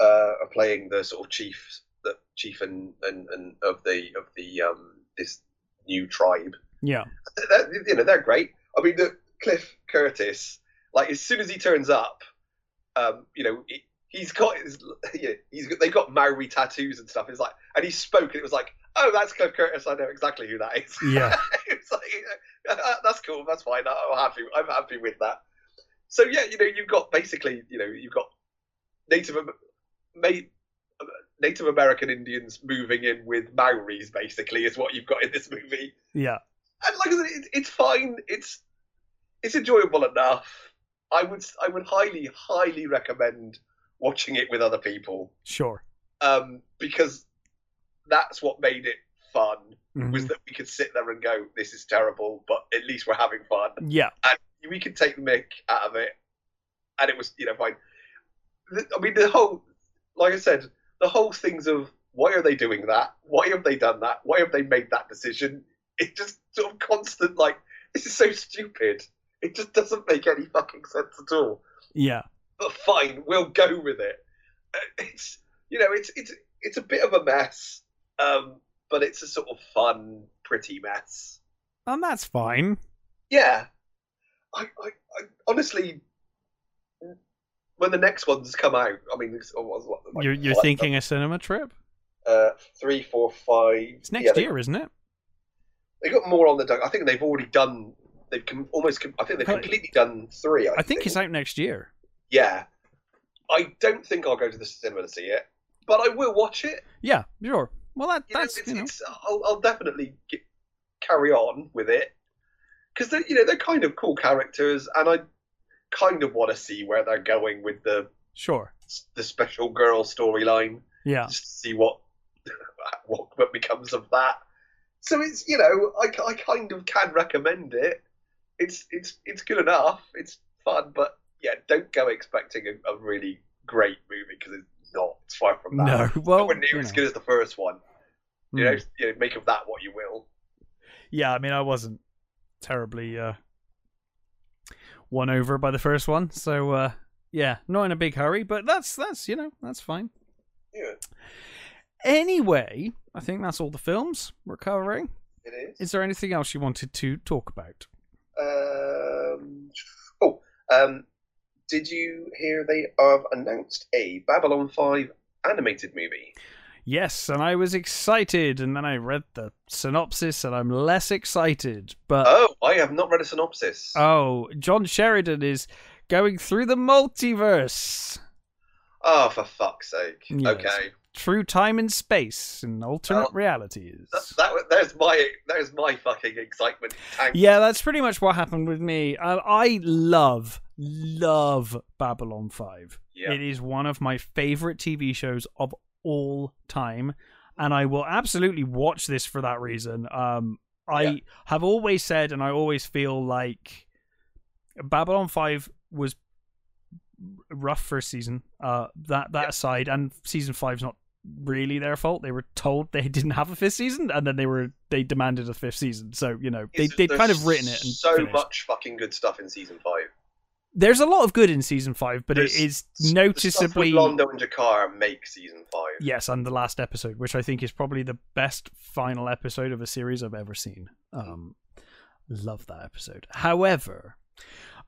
uh, are playing the sort of chief, the chief and, and, and of the of the um, this new tribe. Yeah. They're, you know, they're great. I mean, the Cliff Curtis, like as soon as he turns up, um, you know, he, he's got his, yeah, he's got, they've got Maori tattoos and stuff. It's like, and he spoke, and it was like, oh, that's Cliff Curtis. I know exactly who that is. Yeah. it's like, uh, that's cool. That's fine. I'm happy. I'm happy with that. So yeah, you know, you've got basically, you know, you've got Native Native American Indians moving in with Maoris. Basically, is what you've got in this movie Yeah. and like I said, it, it's fine. It's it's enjoyable enough. I would I would highly highly recommend watching it with other people Sure. um, because that's what made it fun was Mhm. that we could sit there and go, "This is terrible," but at least we're having fun. Yeah. And we could take the mick out of it, and it was you know fine. I mean, the whole like I said, the whole things of why are they doing that? Why have they done that? Why have they made that decision? It just sort of constant like this is so stupid. It just doesn't make any fucking sense at all. Yeah. But fine, we'll go with it. Uh, It's you know it's it's it's a bit of a mess, um, but it's a sort of fun, pretty mess. And that's fine. Yeah, I, I, I honestly, when the next ones come out, I mean, it's, like, You're you're thinking a cinema trip? uh, three, four, five. It's next yeah, they- year, isn't it? They got more on the. dock. I think they've already done. They've com- almost. Com- I think they've completely done three. I, I think it's out next year. Yeah, I don't think I'll go to the cinema to see it, but I will watch it. Yeah, sure. Well, that You know, that's it's, you know. it's, I'll, I'll definitely get, carry on with it because they, you know, they're kind of cool characters, and I kind of want to see where they're going with the Sure. the special girl storyline, Yeah. just to see what what what becomes of that. So it's you know, I, I kind of can recommend it. It's it's it's good enough. It's fun, but yeah, don't go expecting a, a really great movie because it's not. It's far from that. No. Well, Nowhere near as good as the first one. You Hmm. know, you know, make of that what you will. Yeah, I mean, I wasn't terribly uh, won over by the first one, so uh, yeah, not in a big hurry. But that's that's you know that's fine. Yeah, Anyway, I think that's all the films we're covering. it is. Is there anything else you wanted to talk about? Um, oh, um, did you hear they have announced a Babylon 5 animated movie? Yes, and I was excited, and then I read the synopsis, and I'm less excited. But Oh, I have not read a synopsis. oh, John Sheridan is going through the multiverse oh, for fuck's sake. Yes. Okay. through time and space and alternate Well, realities. That, that there's my there's my fucking excitement. Tank. Yeah, that's pretty much what happened with me. Uh, I love, love Babylon 5. Yeah. It is one of my favorite TV shows of all time, and I will absolutely watch this for that reason. Um, I Yeah. have always said, and I always feel like Babylon 5 was rough first season. Uh, that that Yeah. aside, and season five's not really their fault. They were told they didn't have a fifth season, and then they were they demanded a fifth season. So you know they, they'd kind of written it and so finished. much fucking good stuff in season five. There's a lot of good in season five, but There's it is noticeably with Londo and G'Kar make season five. yes, and the last episode, which I think is probably the best final episode of a series I've ever seen. Um, love that episode. However,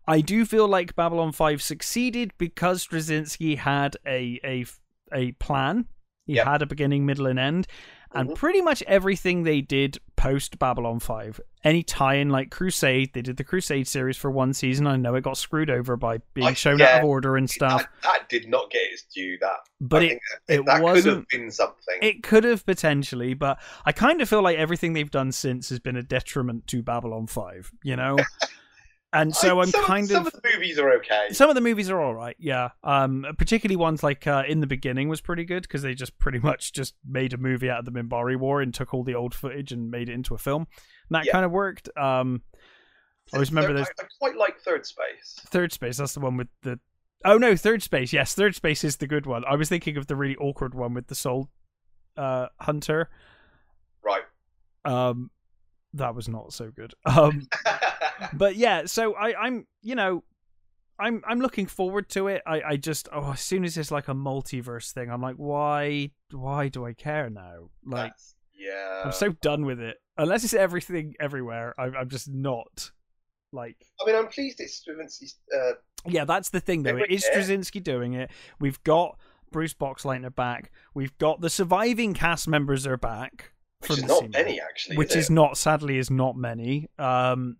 I do feel like Babylon Five succeeded because Straczynski had a a a plan. He Yep. had a beginning, middle, and end, and Mhm. pretty much everything they did post Babylon Five. Any tie-in like Crusade, they did the Crusade series for one season. I know it got screwed over by being I- shown yeah. out of order and stuff, That, that did not get its due. That, but I it think it that wasn't- have been something. it could have potentially, but I kind of feel like everything they've done since has been a detriment to Babylon 5, you know? And so I- I'm kind some of some of the movies are okay. some of the movies are all right, yeah. Um particularly ones like uh, In the Beginning was pretty good because they just pretty much just made a movie out of the Minbari War and took all the old footage and made it into a film. And that Yeah. kind of worked. Um I always remember those I, I quite like Third Space. Third Space, that's the one with the Oh no, Third Space. Yes, Third Space is the good one. I was thinking of the really awkward one with the Soul uh Hunter. Right. Um, that was not so good. Um, but yeah, so I, I'm, you know, I'm, I'm looking forward to it. I, I just, oh, as soon as it's like a multiverse thing, I'm like, why, why do I care now? Like, That's- yeah. I'm so done with it. Unless it's everything everywhere, I'm, I'm just not. Like, I mean, I'm pleased it's Straczynski's. Uh, yeah, that's the thing though. It is. Straczynski doing it. We've got Bruce Boxleitner back. We've got the surviving cast members are back. Which from is not scene. many actually. which is, is not sadly is not many um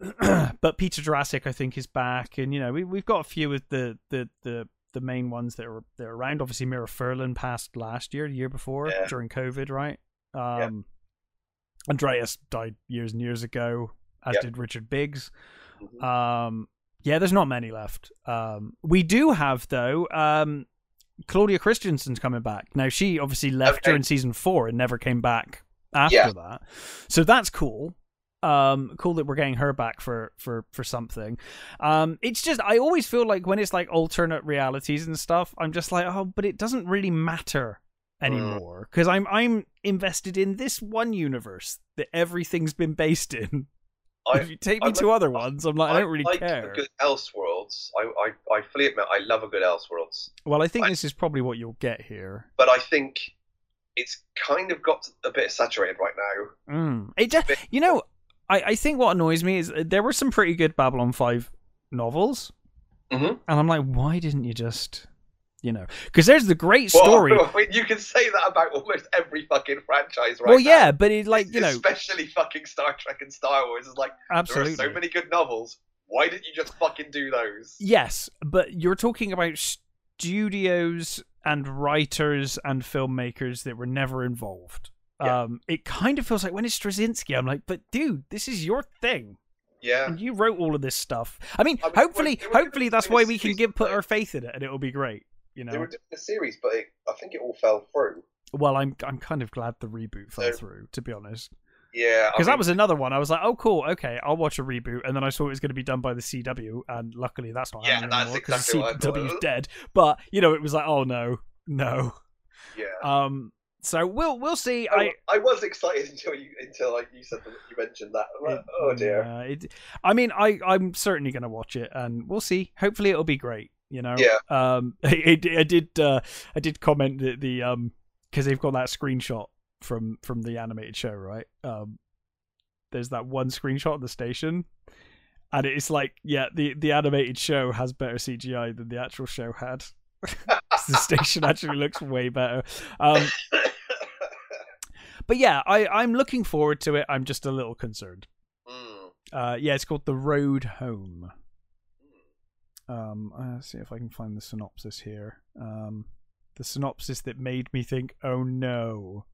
but peter jurasik i think is back and you know we, we've got a few of the the the the main ones that are that are around obviously mira furlan passed last year the year before Yeah. during covid right um andreas died years and years ago as did richard biggs Mhm. um yeah there's not many left um we do have though um claudia christian's coming back now she obviously left Okay. during season four and never came back after Yeah. that so that's cool um cool that we're getting her back for for for something um it's just i always feel like when it's like alternate realities and stuff i'm just like oh but it doesn't really matter Mm. anymore because i'm i'm invested in this one universe that everything's been based in I, if you take me I to like- other ones i'm like i don't really like care a good Elseworlds. I, I, I fully admit I love a good Elseworlds, well i think I- this is probably what you'll get here but I think it's kind of got a bit saturated right now. mm. it just Bit- you know I, I think what annoys me is uh, there were some pretty good babylon 5 novels Mhm. and i'm like why didn't you just you know because there's the great story Well, I mean, you can say that about almost every fucking franchise right well now. yeah but it like you know especially fucking Star Trek and Star Wars. is like absolutely there are so many good novels. Why didn't you just fucking do those? Yes, but you're talking about studios and writers and filmmakers that were never involved. Yeah. Um, it kind of feels like when it's Straczynski, I'm like, but dude, this is your thing, Yeah. and you wrote all of this stuff. I mean, I mean, hopefully, they were- they hopefully that's why we can give put our faith in it, and it'll be great. You They know. were doing a series, but it, I think it all fell through. Well, I'm I'm kind of glad the reboot fell So- through, to be honest, Yeah. I because that was another one. I was like, oh, cool, okay, I'll watch a reboot, and then I saw it was going to be done by the CW, and luckily that's not Yeah, happening that's anymore because exactly the. CW's dead. But you know, it was like, oh no, no. Yeah. Um, so we'll we'll see. I, I I was excited until you until like you said that you mentioned that. Like, oh dear. uh, it, I mean, I I'm certainly gonna watch it, and we'll see. Hopefully, it'll be great. You know. Yeah. Um, I, I did uh, I did comment that the um because they've got that screenshot from from the animated show, right? Um, there's that one screenshot of the station. And it's like, yeah, the, the animated show has better CGI than the actual show had. the station actually looks way better. Um, but yeah, I I'm looking forward to it. I'm just a little concerned. Mm. Uh, yeah, it's called The Road Home. Um, uh, see if I can find the synopsis here. Um, the synopsis that made me think, oh no.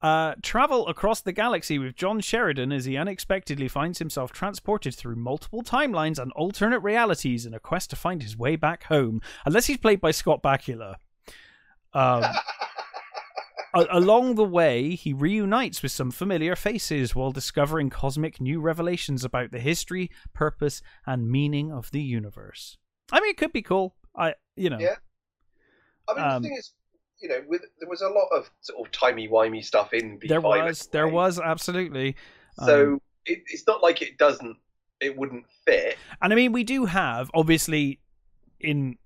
Uh, travel across the galaxy with John Sheridan as he unexpectedly finds himself transported through multiple timelines and alternate realities in a quest to find his way back home. Unless he's played by Scott Bakula. Um, along the way, he reunites with some familiar faces while discovering cosmic new revelations about the history, purpose, and meaning of the universe. I mean, it could be cool. I, you know, Yeah. I mean, Um, the thing is, you know, with there was a lot of sort of timey wimey stuff in B5. there was, there was absolutely. So Um, it, it's not like it doesn't, it wouldn't fit. And I mean, we do have obviously in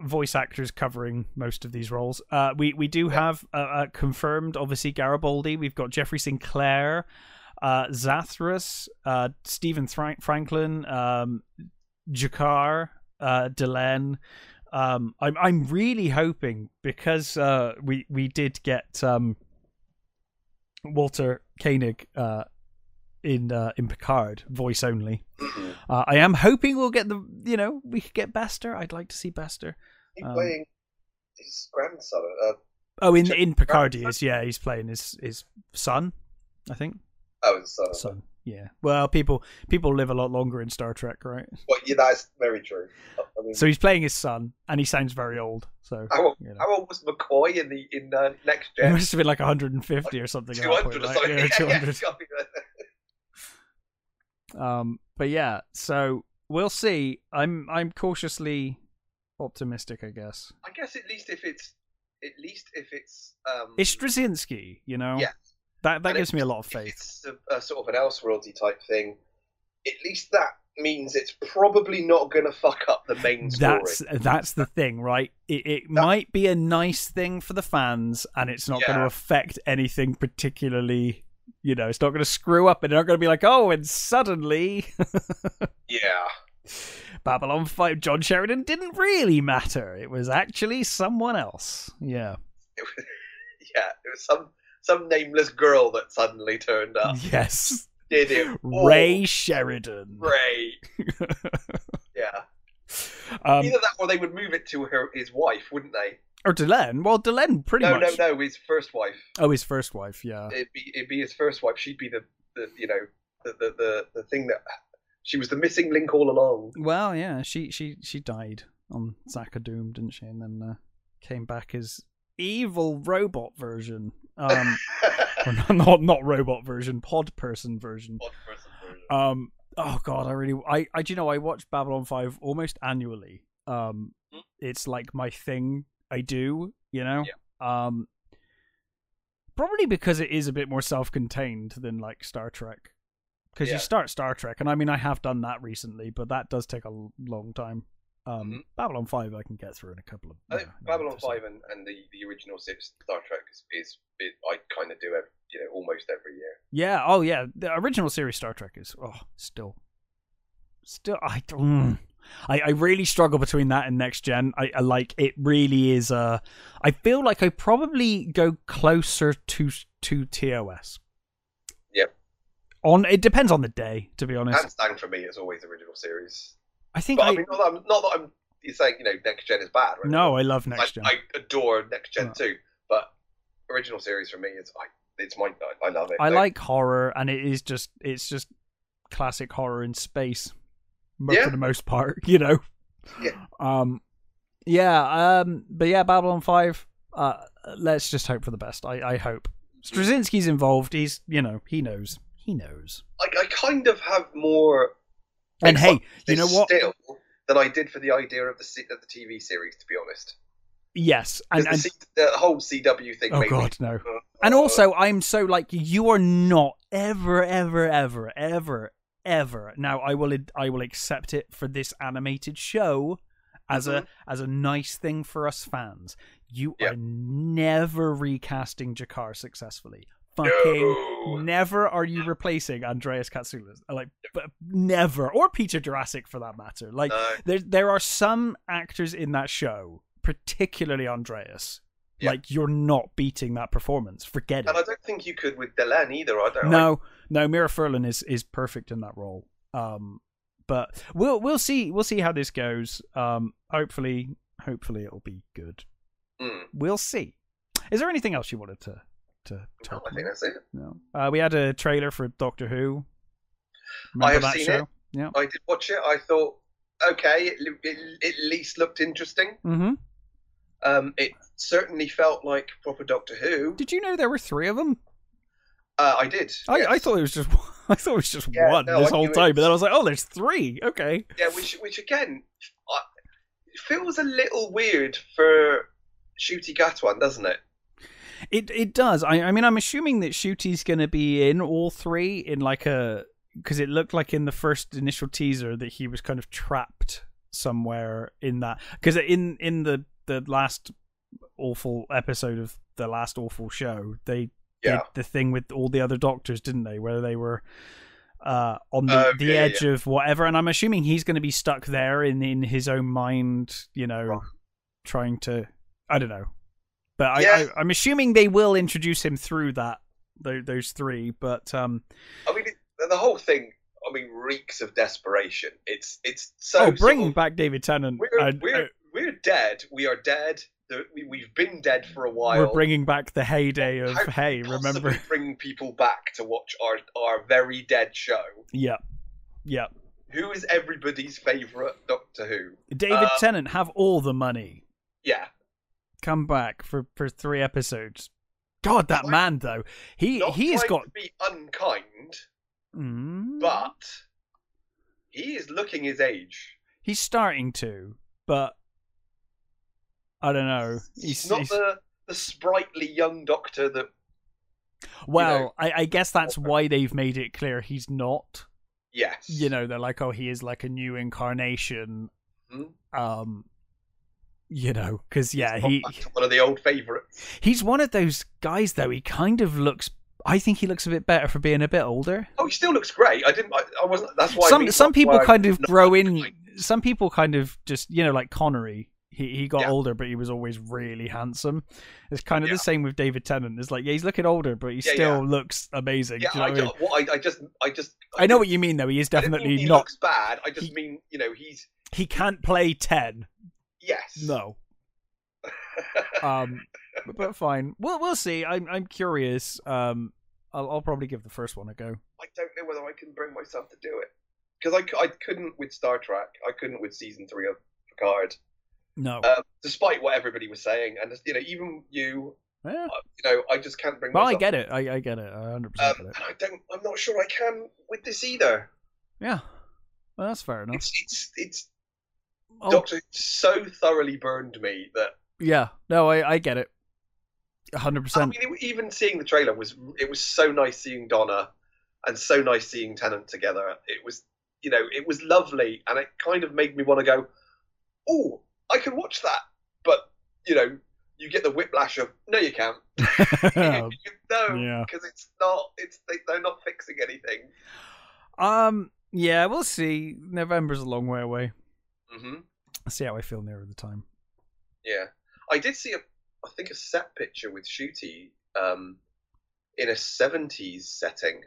voice actors covering most of these roles. Uh, we we do have uh, uh, confirmed, obviously Garibaldi. We've got Jeffrey Sinclair, uh, Zathras, uh, Stephen Fra- Franklin, um, G'Kar, uh, Delenn. Um, I'm I'm really hoping because uh, we we did get um, Walter Koenig uh, in uh, in Picard voice only. Uh, I am hoping we'll get the you know we could get Bester. I'd like to see Bester. He's Um, playing his grandson. Uh, Oh, in in Picard he is. Yeah, he's playing his his son. I think oh, his son. son. Yeah. Well, people people live a lot longer in Star Trek, right? Well, yeah, that's very true. I mean, So he's playing his son, and he sounds very old. So how, old- you know. how old was McCoy in the in uh, Next he Gen? must have been like 150 or something. at that point, or something. Yeah, Yeah, yeah, 200. it's gotta be that. Um, but yeah, so we'll see. I'm I'm cautiously optimistic, I guess. I guess at least if it's at least if it's um, It's Straczynski, you know. Yeah. That that And gives me a lot of faith. It's a, a sort of an Elseworldy type thing. At least that means it's probably not going to fuck up the main story. That's that's the thing, right? It, it might be a nice thing for the fans, and it's not going to affect anything particularly. You know, it's not going to screw up, and they're not going to be like, "Oh, and suddenly yeah. Babylon Five, John Sheridan didn't really matter. It was actually someone else." Yeah, It was, yeah, it was some some nameless girl that suddenly turned up. yes, Did it? Ray Sheridan. Ray. Yeah. um, Either that, or they would move it to her his wife, wouldn't they? Or Delenn. Well, Delenn pretty No, much. no, no. no. His first wife. Oh, his first wife. Yeah. It'd be it'd be his first wife. She'd be the, the you know the, the the the thing that she was the missing link all along. Well, yeah, she she she died on Z'ha'dum, didn't she? And then uh, came back as evil robot version. Um, not not robot version, pod person version. Pod person version. Um, oh god, I really, I, I, do you know, I watch Babylon Five almost annually. Um, Hmm? it's like my thing. I do, you know. Um, probably because it is a bit more self-contained than like Star Trek. Because Yeah. you start Star Trek, and I mean, I have done that recently, but that does take a long time. Um, Mhm. Babylon Five, I can get through in a couple of. I think yeah, Babylon episodes. Five and, and the, the original six Star Trek is, is it, I kind of do every, you know almost every year. Yeah. Oh, yeah. The original series Star Trek is oh still, still I don't. I, I really struggle between that and next gen. I, I like it. Really is. Uh, I feel like I probably go closer to to TOS. Yep. On it depends on the day, to be honest. Hands down for me, it's always the original series. I think But I, I, mean, not that I'm, not that I'm you're saying you know next gen is bad. Right? no, I love next gen. I, adore next gen Yeah. too, but original series for me is I it's my I, love it. I Like, like horror, and it is just it's just classic horror in space Yeah. for the most part, you know. Yeah. Um, yeah. Um, but yeah, Babylon Five. Uh, let's just hope for the best. I I hope Straczynski's involved. He's you know he knows he knows. I, I kind of have more. And hey, you know what? Still, than I did for the idea of the of the TV series, to be honest. Yes, and, the, and C- the whole CW thing. oh me- god no. uh, And uh, also, I'm so like you are not ever, ever, ever, ever, ever. Now, I will, I will accept it for this animated show as a mm-hmm. as a nice thing for us fans. You Yeah. are never recasting G'Kar successfully. fucking No. never are you replacing Andreas Katsulas. Uh, like, but never, or Peter Jurasik for that matter. Like, No. there there are some actors in that show, particularly Andreas. Like, you're not beating that performance. Forget it. And I don't think you could with Delenn either. I don't. No, no, Mira Furlan is is perfect in that role. Um, but we'll we'll see we'll see how this goes. Um, hopefully, hopefully it'll be good. Mm, We'll see. Is there anything else you wanted to to no, talk I think that's it. No. Uh, we had a trailer for Doctor Who. I have that seen show? it. Yeah. I did watch it. I thought, okay, it, it, it at least looked interesting. Mm-hmm. Um, it certainly felt like proper Doctor Who. Did you know there were three of them? Uh, I did. I, I thought it was just I thought it was just Yeah, one no, this I whole time, but then I was- was like, oh, there's three. Okay. Yeah, which which again, I, feels a little weird for Ncuti Gatwa, doesn't it? It it does. I I mean, I'm assuming that Ncuti's going to be in all three in like a because it looked like in the first initial teaser that he was kind of trapped somewhere in that because in in the the last awful episode of the last awful show they Yeah. did the thing with all the other doctors, didn't they? Where they were uh, on the, Oh, the yeah, yeah, edge of whatever, and I'm assuming he's going to be stuck there in in his own mind, you know, Right. trying to. I don't know, but I, Yeah. I I'm assuming they will introduce him through that those, those three. But um, I mean, the whole thing. I mean, reeks of desperation. It's it's so. oh, bringing sort of- back David Tennant, We're I- we're I- we're dead. We are dead. The, we, we've been dead for a while. we're bringing back the heyday of How hey, remember? bring people back to watch our our very dead show. Yeah, yeah. Who is everybody's favorite Doctor Who? David Uh, Tennant have all the money. Yeah, come back for for three episodes. God, that Like- man though, he he has got. to be unkind, Mm, but he is looking his age. he's starting to, but I don't know. He's, not he's- the the sprightly young Doctor that. well, know. I, I guess that's why they've made it clear he's not. Yes. You know, they're like, oh, he is like a new incarnation. Mhm. Um, you know, because yeah, He's he one of the old favourites. he's one of those guys though. He kind of looks. I think he looks a bit better for being a bit older. Oh, he still looks great. I didn't. I, I wasn't. That's why. I some mean, some people kind of grow in some people kind of just you know like connery he he got Yeah. older but he was always really handsome it's kind of Yeah. the same with david tennant it's like yeah he's looking older but he still looks amazing Yeah, you know I, what I, mean? I, I just, I just. I know what you mean though he is I definitely he not looks bad. I just he- mean, you know, he's he can't play 10 yes. no um but, but fine we'll we'll see i'm i'm curious um I'll, I'll probably give the first one a go I don't know whether I can bring myself to do it because I, I couldn't with Star Trek. I couldn't with season three of Picard, no. Um, despite what everybody was saying, and you know, even you, yeah. uh, you know, I just can't bring well i get it. I, I get it. I 100% Um, and I don't. I'm not sure I can with this either. yeah. Well that's fair enough. It's it's it's Oh, Doctor so thoroughly burned me that yeah. No i i get it. 100% I mean, even seeing the trailer was it was so nice seeing Donna and so nice seeing Tennant together. It was you know it was lovely, and it kind of made me want to go, oh, I can watch that, but you know. You get the whiplash of no, you can't. no, Yeah. because it's not. It's they, they're not fixing anything. Um. Yeah, we'll see. November's a long way away. Mm-hmm. I'll see how I feel nearer the time. Yeah, I did see a, I think a set picture with Ncuti, um, in a '70s setting.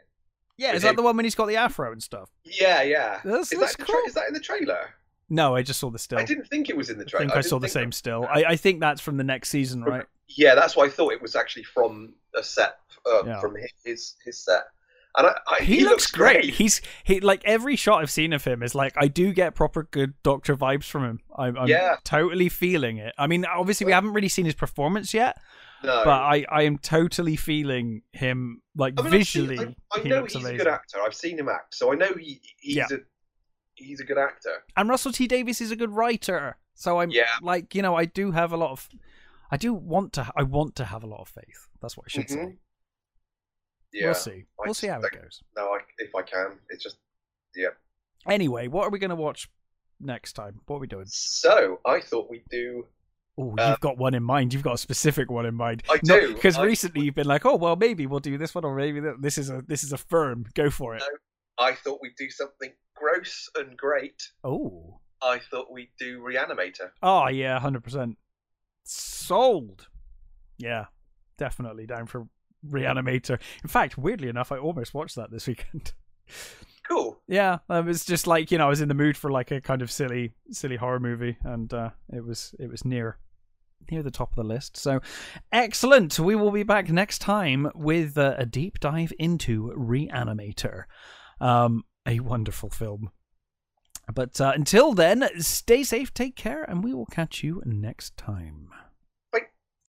Yeah, is that him. the one when he's got the afro and stuff? Yeah, yeah. That's, Is that's that, cool. tra- is that in the trailer? No, I just saw the still. I didn't think it was in the I think I, didn't saw the same that- still. I, I think that's from the next season, right? Yeah, that's why I thought it was actually from a set uh, Yeah. from his, his set. And I, I, He, looks, great. He's he like every shot I've seen of him is like I do get proper good Doctor vibes from him. I'm, I'm Yeah. totally feeling it. I mean, obviously we haven't really seen his performance yet, no, but I I am totally feeling him like I mean, seen- visually. I, I he know looks he's amazing. a good actor. I've seen him act, so I know he he's Yeah. a he's a good actor. and Russell T Davies is a good writer. So I'm Yeah. like, you know, I do have a lot of I do want to I want to have a lot of faith. That's what I should say. Mhm. Yeah, We'll see. We'll see how it goes. no, I, if I can, it's just yeah. Anyway, what are we going to watch next time? What are we doing? so. I thought we'd do Oh, Um, you've got one in mind. You've got a specific one in mind. I do. Because recently you've been like, oh well, maybe we'll do this one, or maybe this is a this is a firm. Go for it. I thought we'd do something gross and great. Oh, I thought we'd do Reanimator. oh yeah, hundred percent. Sold. Yeah, definitely down for Reanimator. In fact, weirdly enough, I almost watched that this weekend. Cool. yeah, um, was just like you know, I was in the mood for like a kind of silly, silly horror movie, and uh, it was it was near near the top of the list. So excellent. We will be back next time with uh, a deep dive into Reanimator, um, a wonderful film. But uh, until then, stay safe, take care, and we will catch you next time.